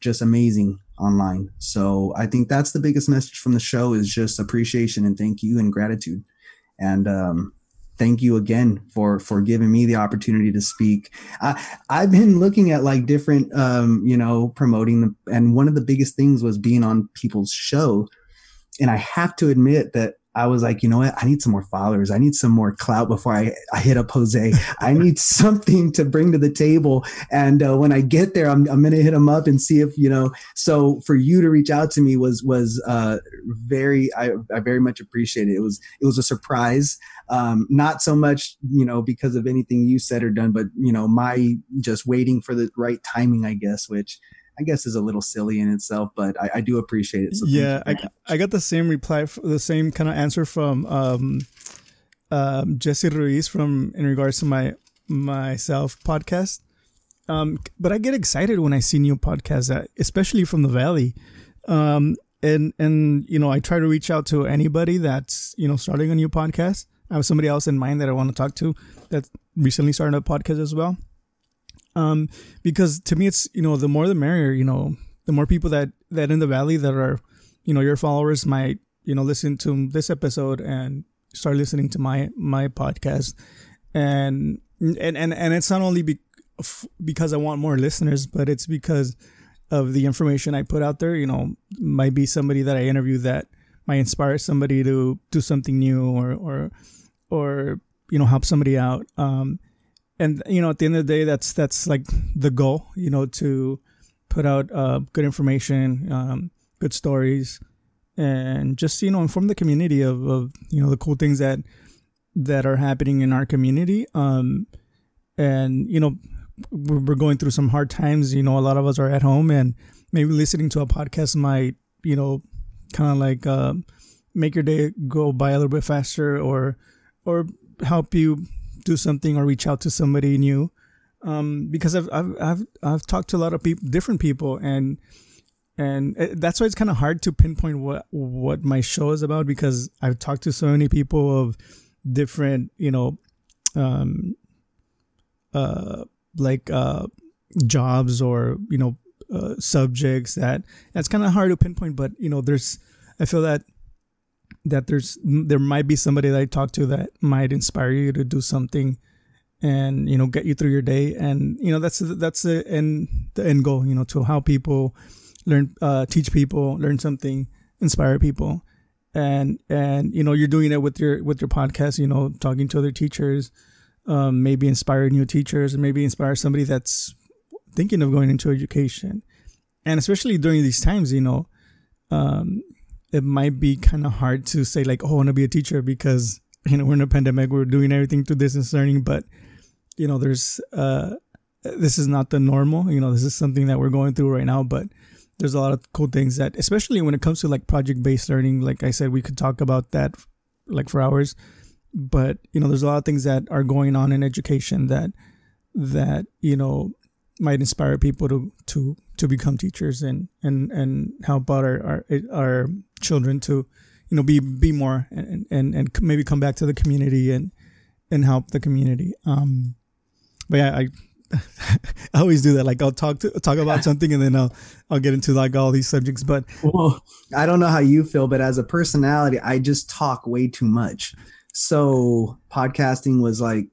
just amazing online. So I think that's the biggest message from the show is just appreciation and thank you and gratitude. And um, thank you again for for giving me the opportunity to speak. I, I've been looking at like different, um, you know, promoting the, and one of the biggest things was being on people's show. And I have to admit that I was like, you know what? I need some more followers. I need some more clout before I, I hit up Jose. I need something to bring to the table. And uh, when I get there, I'm, I'm going to hit him up and see if, you know, so for you to reach out to me was, was uh, very, I, I very much appreciate it. It was, it was a surprise. Um, not so much, you know, because of anything you said or done, but, you know, my just waiting for the right timing, I guess, which I guess is a little silly in itself, but I, I do appreciate it. So yeah, I, I got the same reply, the same kind of answer from um, um, Jesse Ruiz from in regards to my myself podcast. Um, but I get excited when I see new podcasts, that, especially from the Valley. Um, and and you know, I try to reach out to anybody that's you know starting a new podcast. I have somebody else in mind that I want to talk to that recently started a podcast as well um, because to me it's you know the more the merrier. You know, the more people that that in the valley that are, you know, your followers might you know listen to this episode and start listening to my my podcast, and and and and it's not only be, because I want more listeners, but it's because of the information I put out there. You know, might be somebody that I interview that might inspire somebody to do something new or or or you know help somebody out. Um, and you know at the end of the day that's that's like the goal you know to put out uh, good information um, good stories and just you know inform the community of, of you know the cool things that that are happening in our community um, and you know we're going through some hard times you know a lot of us are at home and maybe listening to a podcast might you know kind of like uh, make your day go by a little bit faster or or help you do something or reach out to somebody new. Um, because I've, I've, I've, I've talked to a lot of people, different people and, and it, that's why it's kind of hard to pinpoint what, what my show is about because I've talked to so many people of different, you know, um, uh, like, uh, jobs or, you know, uh, subjects that that's kind of hard to pinpoint, but you know, there's, I feel that that there's there might be somebody that I talk to that might inspire you to do something and you know get you through your day. And you know that's that's the end the end goal you know to help people learn uh, teach people learn something inspire people. And and you know you're doing it with your with your podcast you know talking to other teachers um, maybe inspire new teachers and maybe inspire somebody that's thinking of going into education. And especially during these times you know um, it might be kind of hard to say like, oh, I want to be a teacher because you know we're in a pandemic, we're doing everything through distance learning, but you know, there's uh, this is not the normal. You know, this is something that we're going through right now, but there's a lot of cool things that, especially when it comes to like project based learning. Like I said, we could talk about that like for hours, but you know, there's a lot of things that are going on in education that that you know might inspire people to to to become teachers and and and help out our our, our children to you know be be more and and and maybe come back to the community and and help the community um but yeah i I always do that. Like I'll talk to talk about something and then I'll I'll get into like all these subjects. But well, I don't know how you feel, but as a personality, I just talk way too much. So podcasting was like,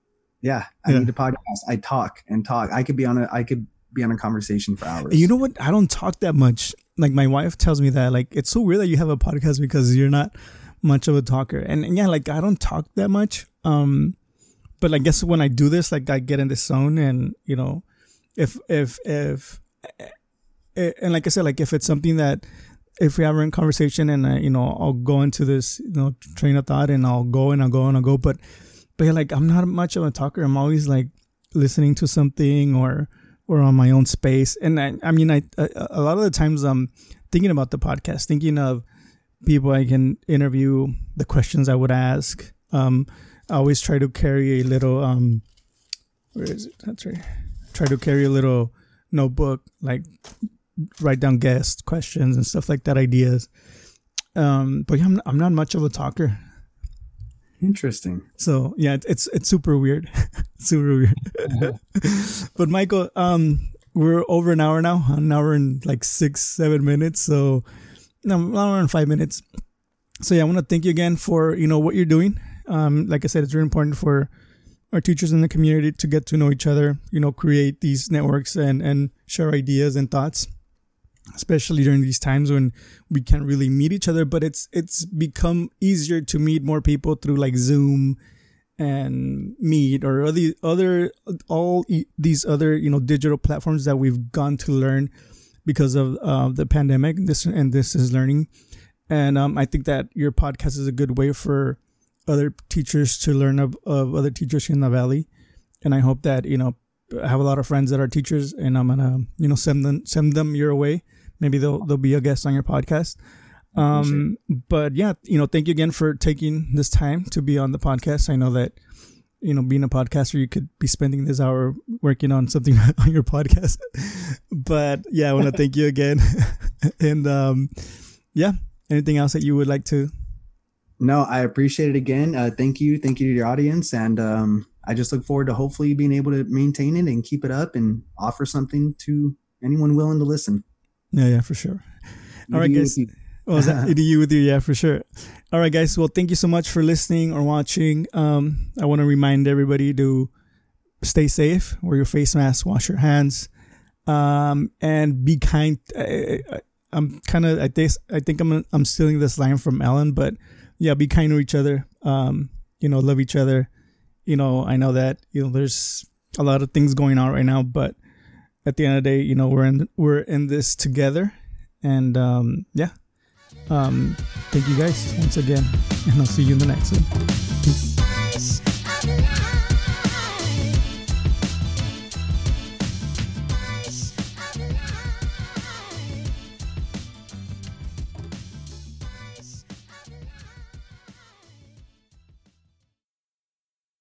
yeah, I yeah. need a podcast. I talk and talk. I could be on a I could be on a conversation for hours. You know what? I don't talk that much. Like my wife tells me that like it's so weird that you have a podcast because you're not much of a talker. And, and yeah, like I don't talk that much. Um but I guess when I do this, like I get in the zone and you know, if if if eh, eh, and like I said, like if it's something that if we have a conversation and I, you know I'll go into this you know train of thought and I'll go and I'll go and I'll go, but but like I'm not much of a talker. I'm always like listening to something or or on my own space. And I, I mean, I, I a lot of the times I'm thinking about the podcast, thinking of people I can interview, the questions I would ask. Um, I always try to carry a little um, where is it? That's right. Try to carry a little notebook, like write down guest questions and stuff like that, ideas. Um, but yeah, I'm, I'm not much of a talker. Interesting. So yeah, it's it's super weird, super weird. but Michael, um, we're over an hour now, an hour and like six, seven minutes. So no, an hour and five minutes. So yeah, I want to thank you again for you know what you're doing. Um, like I said, it's really important for our teachers in the community to get to know each other. You know, create these networks and and share ideas and thoughts especially during these times when we can't really meet each other but it's it's become easier to meet more people through like zoom and meet or other other all these other you know digital platforms that we've gone to learn because of uh, the pandemic this and this is learning. And um, i think that your podcast is a good way for other teachers to learn of, of other teachers in the valley. And i hope that you know I have a lot of friends that are teachers, and I'm gonna you know send them send them your way maybe they'll they'll be a guest on your podcast. Um, but yeah, you know, thank you again for taking this time to be on the podcast. I know that you know, being a podcaster, you could be spending this hour working on something on your podcast. but yeah, I want to thank you again. and um, yeah, anything else that you would like to? No, I appreciate it again. Uh, thank you, thank you to your audience, and um, I just look forward to hopefully being able to maintain it and keep it up and offer something to anyone willing to listen. Yeah, yeah, for sure. All right, guys. Oh, was that EDU with you? Yeah, for sure. All right, guys. Well, thank you so much for listening or watching. Um, I want to remind everybody to stay safe, wear your face mask, wash your hands, um, and be kind. I, am kind of, I think, I think I'm, I'm stealing this line from Ellen, but yeah, be kind to each other. Um, you know, love each other. You know, I know that you know there's a lot of things going on right now, but at the end of the day, you know, we're in we're in this together, and um, yeah. Um, thank you guys once again, and I'll see you in the next one. Peace.